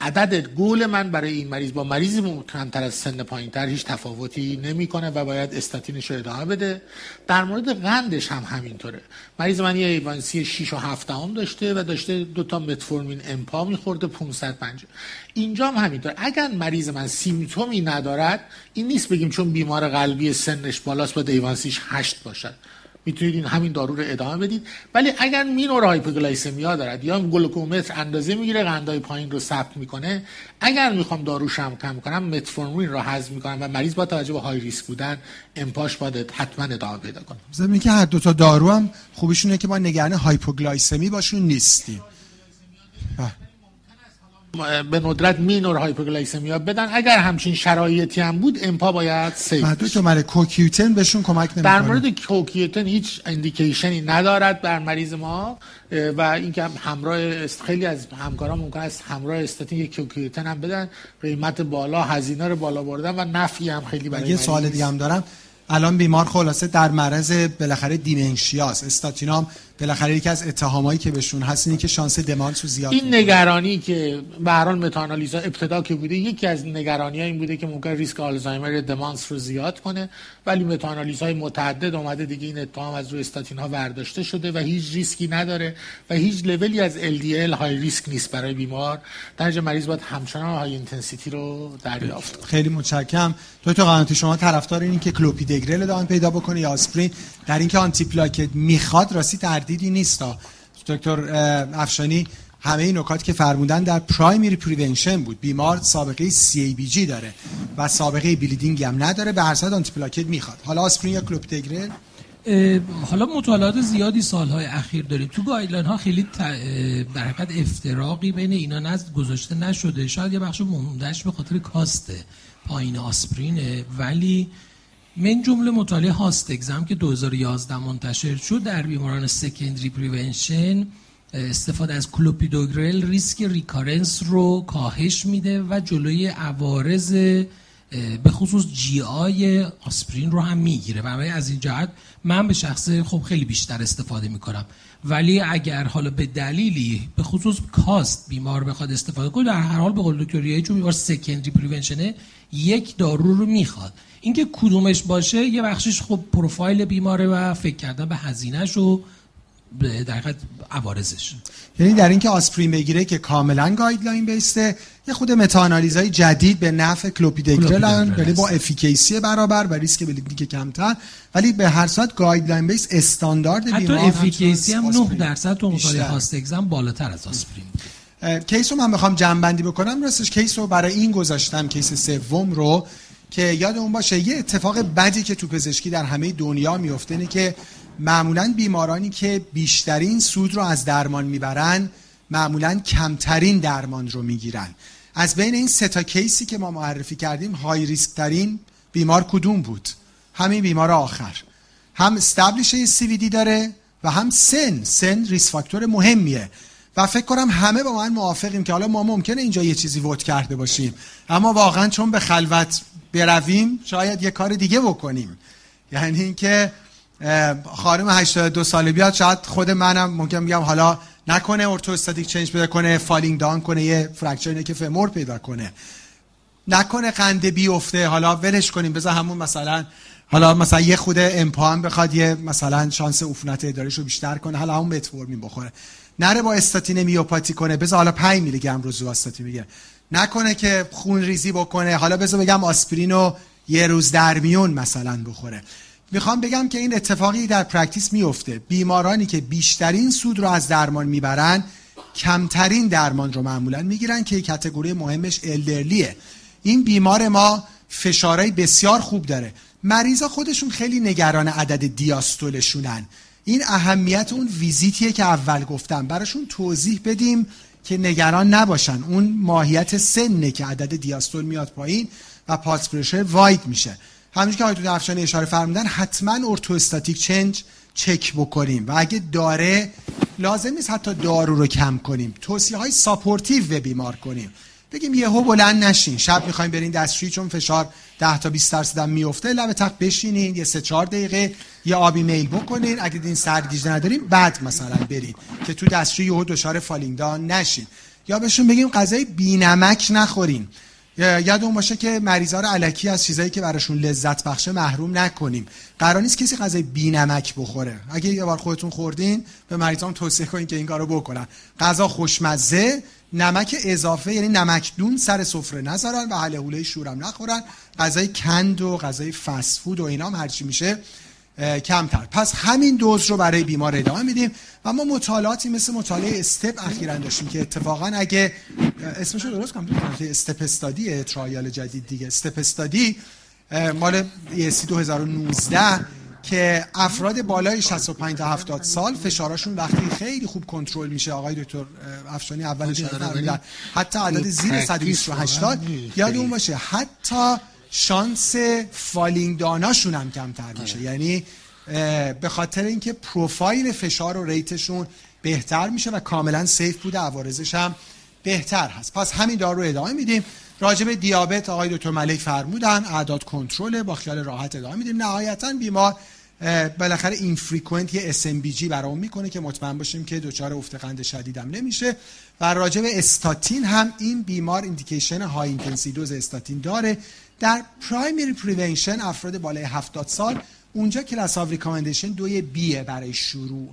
عدد گول من برای این مریض با مریضی کمتر از سن پایین تر هیچ تفاوتی نمی‌کنه و باید استاتینش رو ادامه بده. در مورد قندش هم همینطوره. مریض من یه A1C 6 و 7 هم داشته و داشته دو تا متفورمین امپا میخورده 550 اینجا هم همینطور اگر مریض من symptom ی ندارد این نیست بگیم چون بیمار قلبی سنش بالاست با A1C ش 8 باشد. می‌تونید این همین دارو رو ادامه بدید. ولی اگر minor hypoglycemia دارد یا گلوکومتر اندازه می‌گیره قندای پایین رو ثبت می‌کنه اگر می‌خوام داروش هم کم کنم متفورمین رو حذف می‌کنم و مریض با توجه به high risk بودن امپاش باید حتما ادامه پیدا کنه. ضمن که هر دو تا دارو هم خوبیشونه که ما نگران هایپوگلایسمی باشون نیستیم. به ندرت minor hypoglycemia بدن. اگر همچین شرایطی هم بود امپا باید safe تو مال کوکیوتن بهشون کمک نمی‌کنه. در مورد کوکیوتن هیچ indication ی ندارد بر مریض ما و اینکه همراه خیلی از همکاران ممکن است همراه استاتین کوکیوتن هم بدن. قیمت بالا هزینه رو بالا بردن و نفعی هم خیلی برای یه سوال دیگه هم دارم. الان بیمار خلاصه در معرض بالاخره dementia س استاتینام بالاخره یکی از اتهامایی که بهشون هست اینه که شانس دمانس رو زیاد این نگرانی که به هر حال متانالیزا ابتدا که بوده یکی از نگرانی ها این بوده که ممکن ریسک آلزایمر دمانس رو زیاد کنه ولی متانالیزهای متعدد اومده دیگه این اتهام از روی استاتین ها برداشته شده و هیچ ریسکی نداره و هیچ level ی از LDL high risk نیست برای بیمار. در مریض باید همچنان high intensity رو دریافت خیلی متشکرم. تو قانونی شما طرفدار اینین که کلوپیدگرل دان پیدا بکنه یا آسپرین. در اینکه آنتی پلاکت می‌خواد راستی تردیدی نیست دکتر افشانی همه این نکات که فرمودن در primary prevention بود. بیمار سابقه CABG داره و سابقه bleeding هم نداره به هر صورت آنتی پلاکت می‌خواد. حالا آسپرین یا کلوپیدگرل حالا مطالعات زیادی سالهای اخیر داریم. تو guideline ها خیلی در حقیقت افتراقی بین اینا نزد گذاشته نشده. شاید یه بخش عمدهش به خاطر cost پایین آسپرینه ولی من جمله مطالعه HOST-EXAM که 2011 منتشر شد در بیماران secondary prevention استفاده از کلوپیدوگرل ریسک recurrence رو کاهش میده و جلوی عوارض به خصوص GI آسپرین رو هم می‌گیره. و از این جهت من به شخص خب خیلی بیشتر استفاده می‌کنم. ولی اگر حالا به دلیلی به خصوص cost بیمار بخواد استفاده کنه در هر حال به قول دکتر چون بیمار secondary prevention ه یک دارو رو می‌خواد. اینکه کدومش باشه یه بخشش خب پروفایل بیماره و فکر کردن به هزینهش و در حقیقت عوارضش. یعنی در اینکه آسپرین بگیره که کاملا guideline based ه یه خود متاانالیزهای جدید به نفع کلوپیدگرل ولی با efficacy برابر و ریسک bleeding کمتر ولی به هر صورت guideline base استاندارد حتی بیمار efficacy هم 9 درصد تو مطالعه HOST-EXAM بالاتر از آسپرین. case رو من بخوام جمع‌بندی بکنم راستش case رو برای این گذاشتم case سوم رو. که یادمون باشه یه اتفاق بدی که تو پزشکی در همه دنیا میفته اینه که معمولا بیمارانی که بیشترین سود رو از درمان می‌برن معمولا کمترین درمان رو می‌گیرن. از بین این سه تا case ی که ما معرفی کردیم high risk ترین بیمار کدوم بود؟ همین بیمار آخر. هم established CVD داره و هم سن. سن risk factor مهمیه. و فکر کنم همه با من موافقیم که حالا ما ممکنه اینجا یه چیزی vote کرده باشیم. اما واقعا چون به خلوت برویم شاید یه کار دیگه بکنیم. یعنی اینکه خانم 82 ساله بیاد شاید خود منم ممکن میگم حالا نکنه orthostatic change پیدا کنه falling down کنه یه fracture neck femur پیدا کنه. نکنه قنده بیفته حالا ولش کنیم. بذار همون مثلا حالا مثلا یه خود امپا بخواد یه مثلا شانس عفونت اداریشو رو بیشتر کنه حالا همون متفورمین بخوره. نره با استاتین میوپاتی کنه. بذار حالا 5 میلی گرم روزو استاتین می‌گیره. نکنه که خون ریزی بکنه. حالا بذار بگم آسپرین رو یه روز در میون مثلا بخوره. می‌خوام بگم که این اتفاقی در practice میفته. بیمارانی که بیشترین سود رو از درمان می‌برن کمترین درمان رو معمولا می‌گیرن که category مهمش elderly ه این بیمار ما فشارهای بسیار خوب داره. مریضا خودشون خیلی نگران عدد دیاستولشونن. این اهمیت اون ویزیتیه که اول گفتم. براشون توضیح بدیم که نگران نباشن. اون ماهیت سنه که عدد دیاستول میاد پایین و pulse pressure wide میشه. همینجور که آقای افشانی اشاره فرمودن حتما orthostatic change چک بکنیم. و اگه داره لازم نیست حتی دارو رو کم کنیم. توصیه های supportive به بیمار کنیم. بگیم یهو بلند نشین. شب می‌خوایم برین دستشویی چون فشار 10 تا 20 درصد هم میفته لب تخت بشینین یه 3 4 دقیقه یه آبی میل بکنین. اگه دیدین سرگیجه نداریم بعد مثلا برین که تو دستشویی یهو دچار فالینگ دان نشین. یا بهشون بگیم غذای بی‌نمک نخورین. یادمون باشه که مریضا رو علکی از چیزایی که براشون لذت بخشه محروم نکنیم. قرار نیست کسی غذای نمک بخوره. اگه یه بار خودتون خوردین به مریضان توصیه کنین که این کارو بکنن. غذا خوشمزه نمک اضافه یعنی نمک دون سر سفره نذارن و حله حوله شورم نخورن. غذای کند و غذای فست فود و اینا هم هرچی میشه کمتر. پس همین دوز رو برای بیمار ادامه میدیم و ما مطالعاتی مثل مطالعه استپ اخیرا داشتیم که اتفاقا اگه اسمش رو درست کنم؟ استپ استادی ترایال جدید دیگه. استپ استادی مال ESC 2019 که افراد بالای 65 تا 70 سال فشارشون وقتی خیلی خوب کنترل میشه آقای دکتر افشانی اول اشاره حتی عدد زیر 180 یاد باشه حتی شانس falling down اشون هم کمتر میشه. آره. یعنی به خاطر اینکه پروفایل فشار و rate شون بهتر میشه و کاملا safe بوده عوارضش هم بهتر هست. پس همین دارو رو ادامه میدیم. راجع به دیابت آقای دکتر ملک فرمودن اعداد کنترل با خیال راحت ادامه میدیم. نهایتا بیمار بالاخره این frequent یه SMBG برام می‌کنه که مطمئن باشیم که دچار افت قند شدیدم نمیشه. و راجع به استاتین هم این بیمار indication high intensity dose استاتین داره. در primary prevention افراد بالای 70 سال اونجا class of recommendation دوی B ه برای شروع.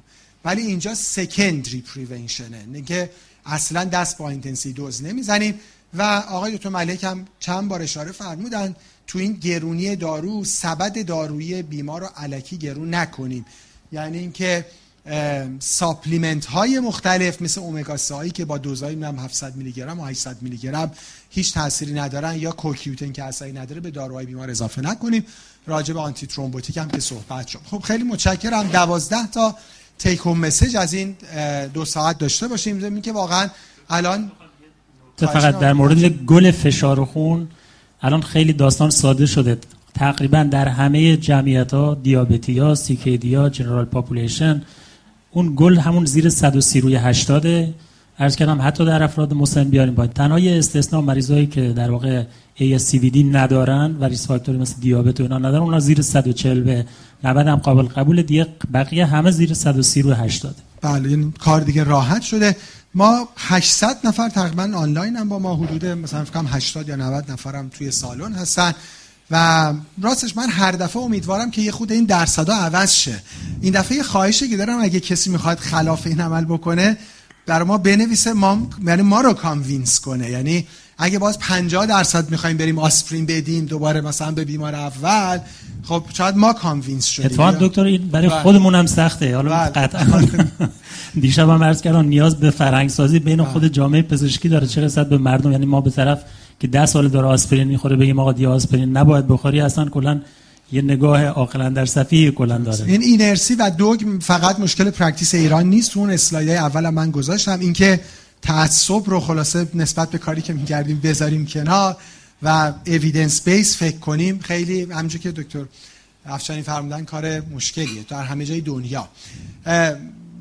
ولی اینجا secondary prevention ه که اصلا دست به intensity dose نمی‌زنیم. و آقای دکتر ملک هم چند بار اشاره فرمودن تو این گرونی دارو سبد دارویی بیمار رو الکی گرون نکنیم. یعنی اینکه supplement های مختلف مثل اومگا 3 که با دوزای هم 700 میلی گرم و 800 میلی گرم هیچ تأثیری ندارن یا کوکیوتن که اثری نداره به داروهای بیمار اضافه نکنیم. راجع به آنتی ترومبوتیک هم که صحبت شد. خب خیلی متشکرم. 12 تا take home message از این دو ساعت داشته باشیم. ضمن اینکه واقعا الان فقط در مورد گل فشار خون الان خیلی داستان ساده شده. تقریبا در همه جمعیت ها دیابتی ها CKD ها general population اون گل همون زیر 130 روی 80 عرض کردم حتی در افراد مسن بیاریم باید تنها یه استثناء مریضایی که در واقع ASCVD ندارن و risk factor ی مثل دیابت و اینا ندارن اونا زیر 140 به 90 هم قابل قبول دیگه بقیه همه زیر 130 رو 80 بله این کار دیگه راحت شده. ما 800 نفر تقریبا آنلاین هم با ما حدود مثلا فکر 80 یا 90 نفرم توی سالن هستن. و راستش من هر دفعه امیدوارم که یه خود این درصدا عوض شه. این دفعه یه خواهشی که دارم اگه کسی می‌خواد خلاف این عمل بکنه برای ما بنویسه ما یعنی ما رو convince کنه. یعنی اگه باز 50 درصد می‌خوایم بریم آسپرین بدیم دوباره مثلا به بیمار اول خب شاید ما convince شدیم. اتفاقا دکتر این برای بله. خودمون هم سخته. حالا بله. قطعا. دیشب هم عرض کردم نیاز به فرهنگ سازی بین خود جامعه پزشکی داره. چه رسد به مردم؟ یعنی ما به طرف که 10 سال داره آسپرین می‌خوره بگیم آقا دیگه آسپرین نباید بخوری اصلا کلا یه نگاه عاقل اندر سفیهی کلا داره. این اینرسی و دگم فقط مشکل practice ایران نیست. تو اون اسلایدهای اول من گذاشتم. اینکه تعصب رو خلاصه نسبت به کاری که می‌کردیم بذاریم کنار و evidence based فکر کنیم. خیلی همونجور که دکتر افشانی فرمودن کار مشکلیه در همه جای دنیا.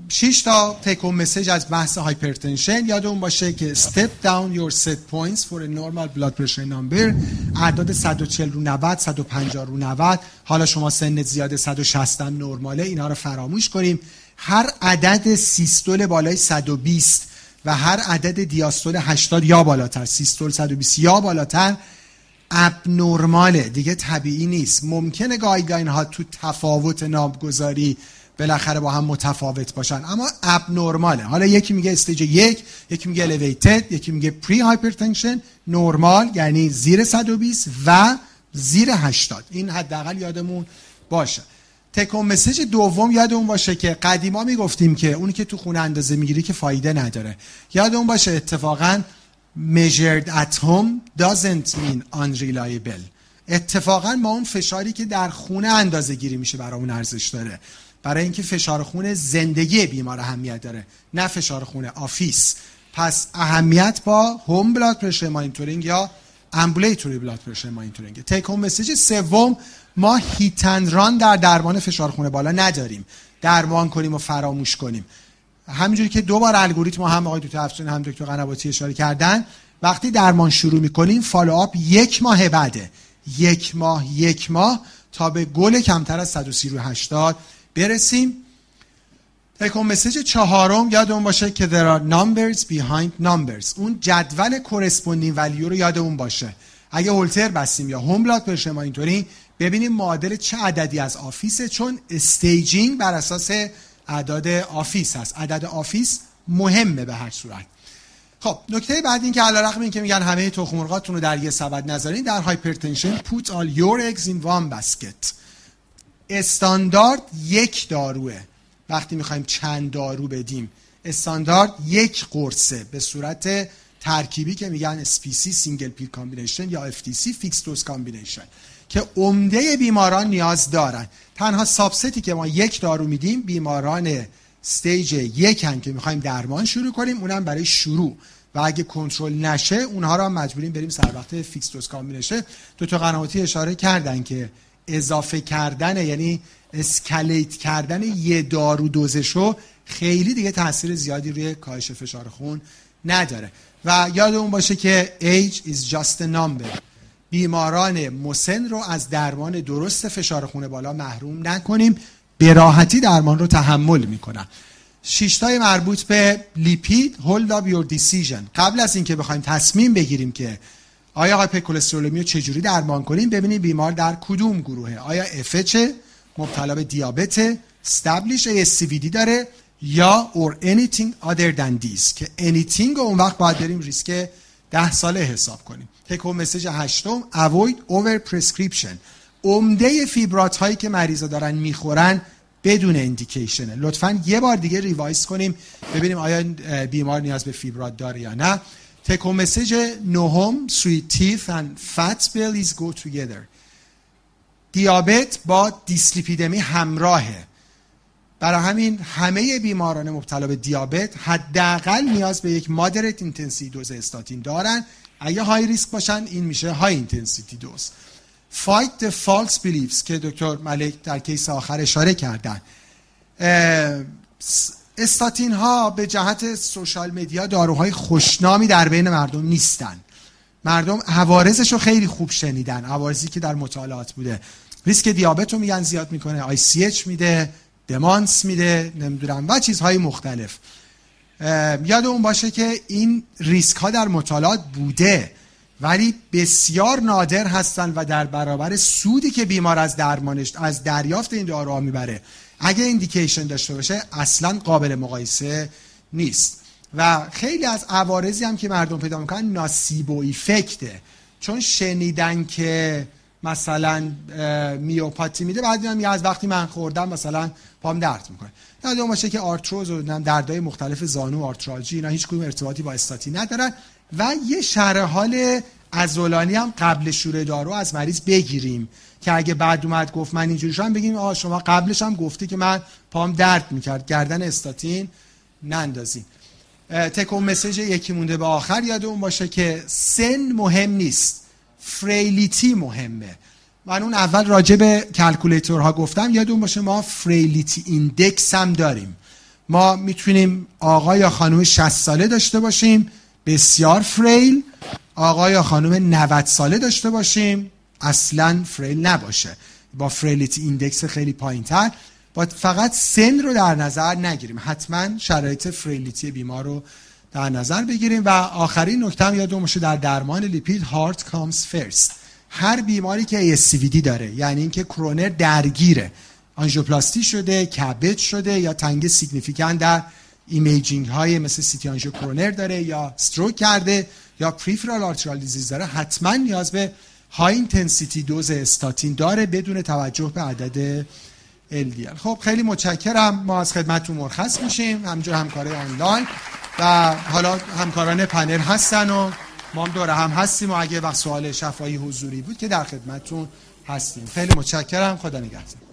شش تا take message از بحث hypertension یادمون باشه که step down your set points for a normal blood pressure number. اعداد 140 رو 90 150 رو 90 حالا شما سنت زیاده 160 هم نرماله اینا رو فراموش کنیم. هر عدد سیستول بالای 120 و هر عدد دیاستول 80 یا بالاتر سیستول 120 یا بالاتر abnormal ه دیگه طبیعی نیست. ممکنه guideline ها تو تفاوت نامگذاری بالاخره با هم متفاوت باشن. اما abnormal ه حالا یکی میگه stage یک یکی میگه elevated یکی میگه پری هایپرتنشن نرمال یعنی زیر 120 و زیر 80 این حداقل یادمون باشه. تکون مسیج دوم یادمون باشه که قدیما می‌گفتیم که اونی که تو خونه اندازه می‌گیری که فایده نداره. یادمون باشه اتفاقا measured at home doesn't mean unreliable. اتفاقا ما اون فشاری که در خونه اندازه گیری میشه برامون ارزش داره. برای اینکه فشار خونه زندگی بیمار اهمیت داره نه فشار خون office. پس اهمیت با home blood pressure monitoring یا ambulatory blood pressure monitoring take message سوم ما hit and run در درمان فشار خون بالا نداریم. درمان کنیم و فراموش کنیم. همینجوری که دو بار الگوریتم هم آقای دکتر افشانی هم دکتر قنواتی اشاره کردن وقتی درمان شروع می‌کنیم follow up یک ماه بعده. یک ماه یک ماه تا به گل کمتر از 130 روی 80 برسیم. take home message چهارم یادمون باشه که there are numbers behind numbers. اون جدول corresponding value رو یادمون باشه. اگه هولتر بستیم یا home blood pressure monitoring ببینیم معادل چه عددی از office ه چون staging بر اساس اعداد office هست عدد office مهمه به هر صورت. خب نکته بعد این که این که میگن همه تخم مرغاتون رو در یه سبد نذارین در hypertension put all your eggs in one basket. استاندارد یک داروه. وقتی می‌خوایم چند دارو بدیم استاندارد یک قرصه به صورت ترکیبی که میگن SPC single pill combination یا FDC fixed dose combination که عمده بیماران نیاز دارن. تنها subset ی که ما یک دارو میدیم بیماران stage یک هم که می‌خوایم درمان شروع کنیم اونم برای شروع. و اگه کنترل نشه اونها هم مجبوریم بریم سر وقت fixed dose combination دکتر قنواتی اشاره کردن که اضافه کردن یعنی escalate کردن یه دارو دوزشو خیلی دیگه تاثیر زیادی روی کاهش فشار خون نداره. و یادمون باشه که age is just a number. بیماران مسن رو از درمان درست فشار خون بالا محروم نکنیم. به راحتی درمان رو تحمل می‌کنن. شیشتای مربوط به لیپید hold up your decision. قبل از اینکه بخوایم تصمیم بگیریم که آیا هایپرکلسترولمی رو چجوری درمان کنیم ببینیم بیمار در کدوم گروهه. آیا FH مبتلا به دیابت استبلیش ASCVD داره یا or anything other than this که anything اون وقت باید بریم ریسک ده ساله حساب کنیم. تکو مسیج هشتم avoid over prescription. عمده فیبرات هایی که مریضا دارن می‌خورن بدون indication ه لطفا یه بار دیگه revise کنیم ببینیم آیا بیمار نیاز به فیبرات داره یا نه. take home message نهم sweet teeth and fat bellies go together. دیابت با دیسلیپیدمی همراهه. برای همین همه بیماران مبتلا به دیابت حداقل نیاز به یک moderate intensity dose استاتین دارن. اگه high risk باشن این میشه high intensity dose. Fight the false beliefs که دکتر ملک در case آخر اشاره کردن. استاتین ها به جهت social media داروهای خوشنامی در بین مردم نیستن. مردم عوارضش رو خیلی خوب شنیدن عوارضی که در مطالعات بوده. ریسک دیابت رو میگن زیاد می‌کنه ICH میده دمانس میده نمی‌دونم و چیزهای مختلف. یاد اون باشه که این ریسک ها در مطالعات بوده ولی بسیار نادر هستن و در برابر سودی که بیمار از درمانش از دریافت این داروها می‌بره. اگه ایندیکیشن داشته باشه اصلا قابل مقایسه نیست. و خیلی از عوارضی هم که مردم پیدا می‌کنن ناسیب و ایفکته. چون شنیدن که مثلا میوپاتی میده. بعد میگم از وقتی من خوردم مثلا پام درد می‌کنه. یادمون باشه که آرتروز و دردهای مختلف زانو آرترالژی اینا هیچ کدوم ارتباطی با استاتین ندارن و یه شرح حال عضلانی هم قبل شروع دارو از مریض بگیریم که اگه بعد اومد گفت من اینجوری شدم بگیم آ شما قبلش هم گفتی که من پام درد می‌کرد. گردن استاتین نندازیم. take home message یکی مونده به آخر. یادمون باشه که سن مهم نیست. frailty مهمه. من اون اول راجع به calculator ها گفتم یادمون باشه ما frailty index هم داریم. ما می‌تونیم آقا یا خانم 60 ساله داشته باشیم بسیار frail. آقا یا خانم 90 ساله داشته باشیم اصلا frail نباشه. با frailty index خیلی پایین تر با فقط سن رو در نظر نگیریم. حتما شرایط frailty بیمار رو در نظر بگیریم و آخرین نکته هم یادمون در درمان لیپید heart comes first. هر بیماری که ASCVD داره یعنی اینکه کرونر درگیره آنژیوپلاستی شده CABG شده یا تنگ significant در imaging های مثل CT آنژیو کرونر داره یا stroke کرده یا peripheral arterial disease داره حتما نیاز به high intensity dose استاتین داره بدون توجه به عدد LDL خب خیلی متشکرم. ما از خدمتتون مرخص میشیم. همینجور همکاره آنلاین. و حالا همکاران پنل هستن و ما هم دوره هم هستیم و اگه وقت سوال شفایی حضوری بود که در خدمتتون هستیم. خیلی متشکرم. خدا نگهدار.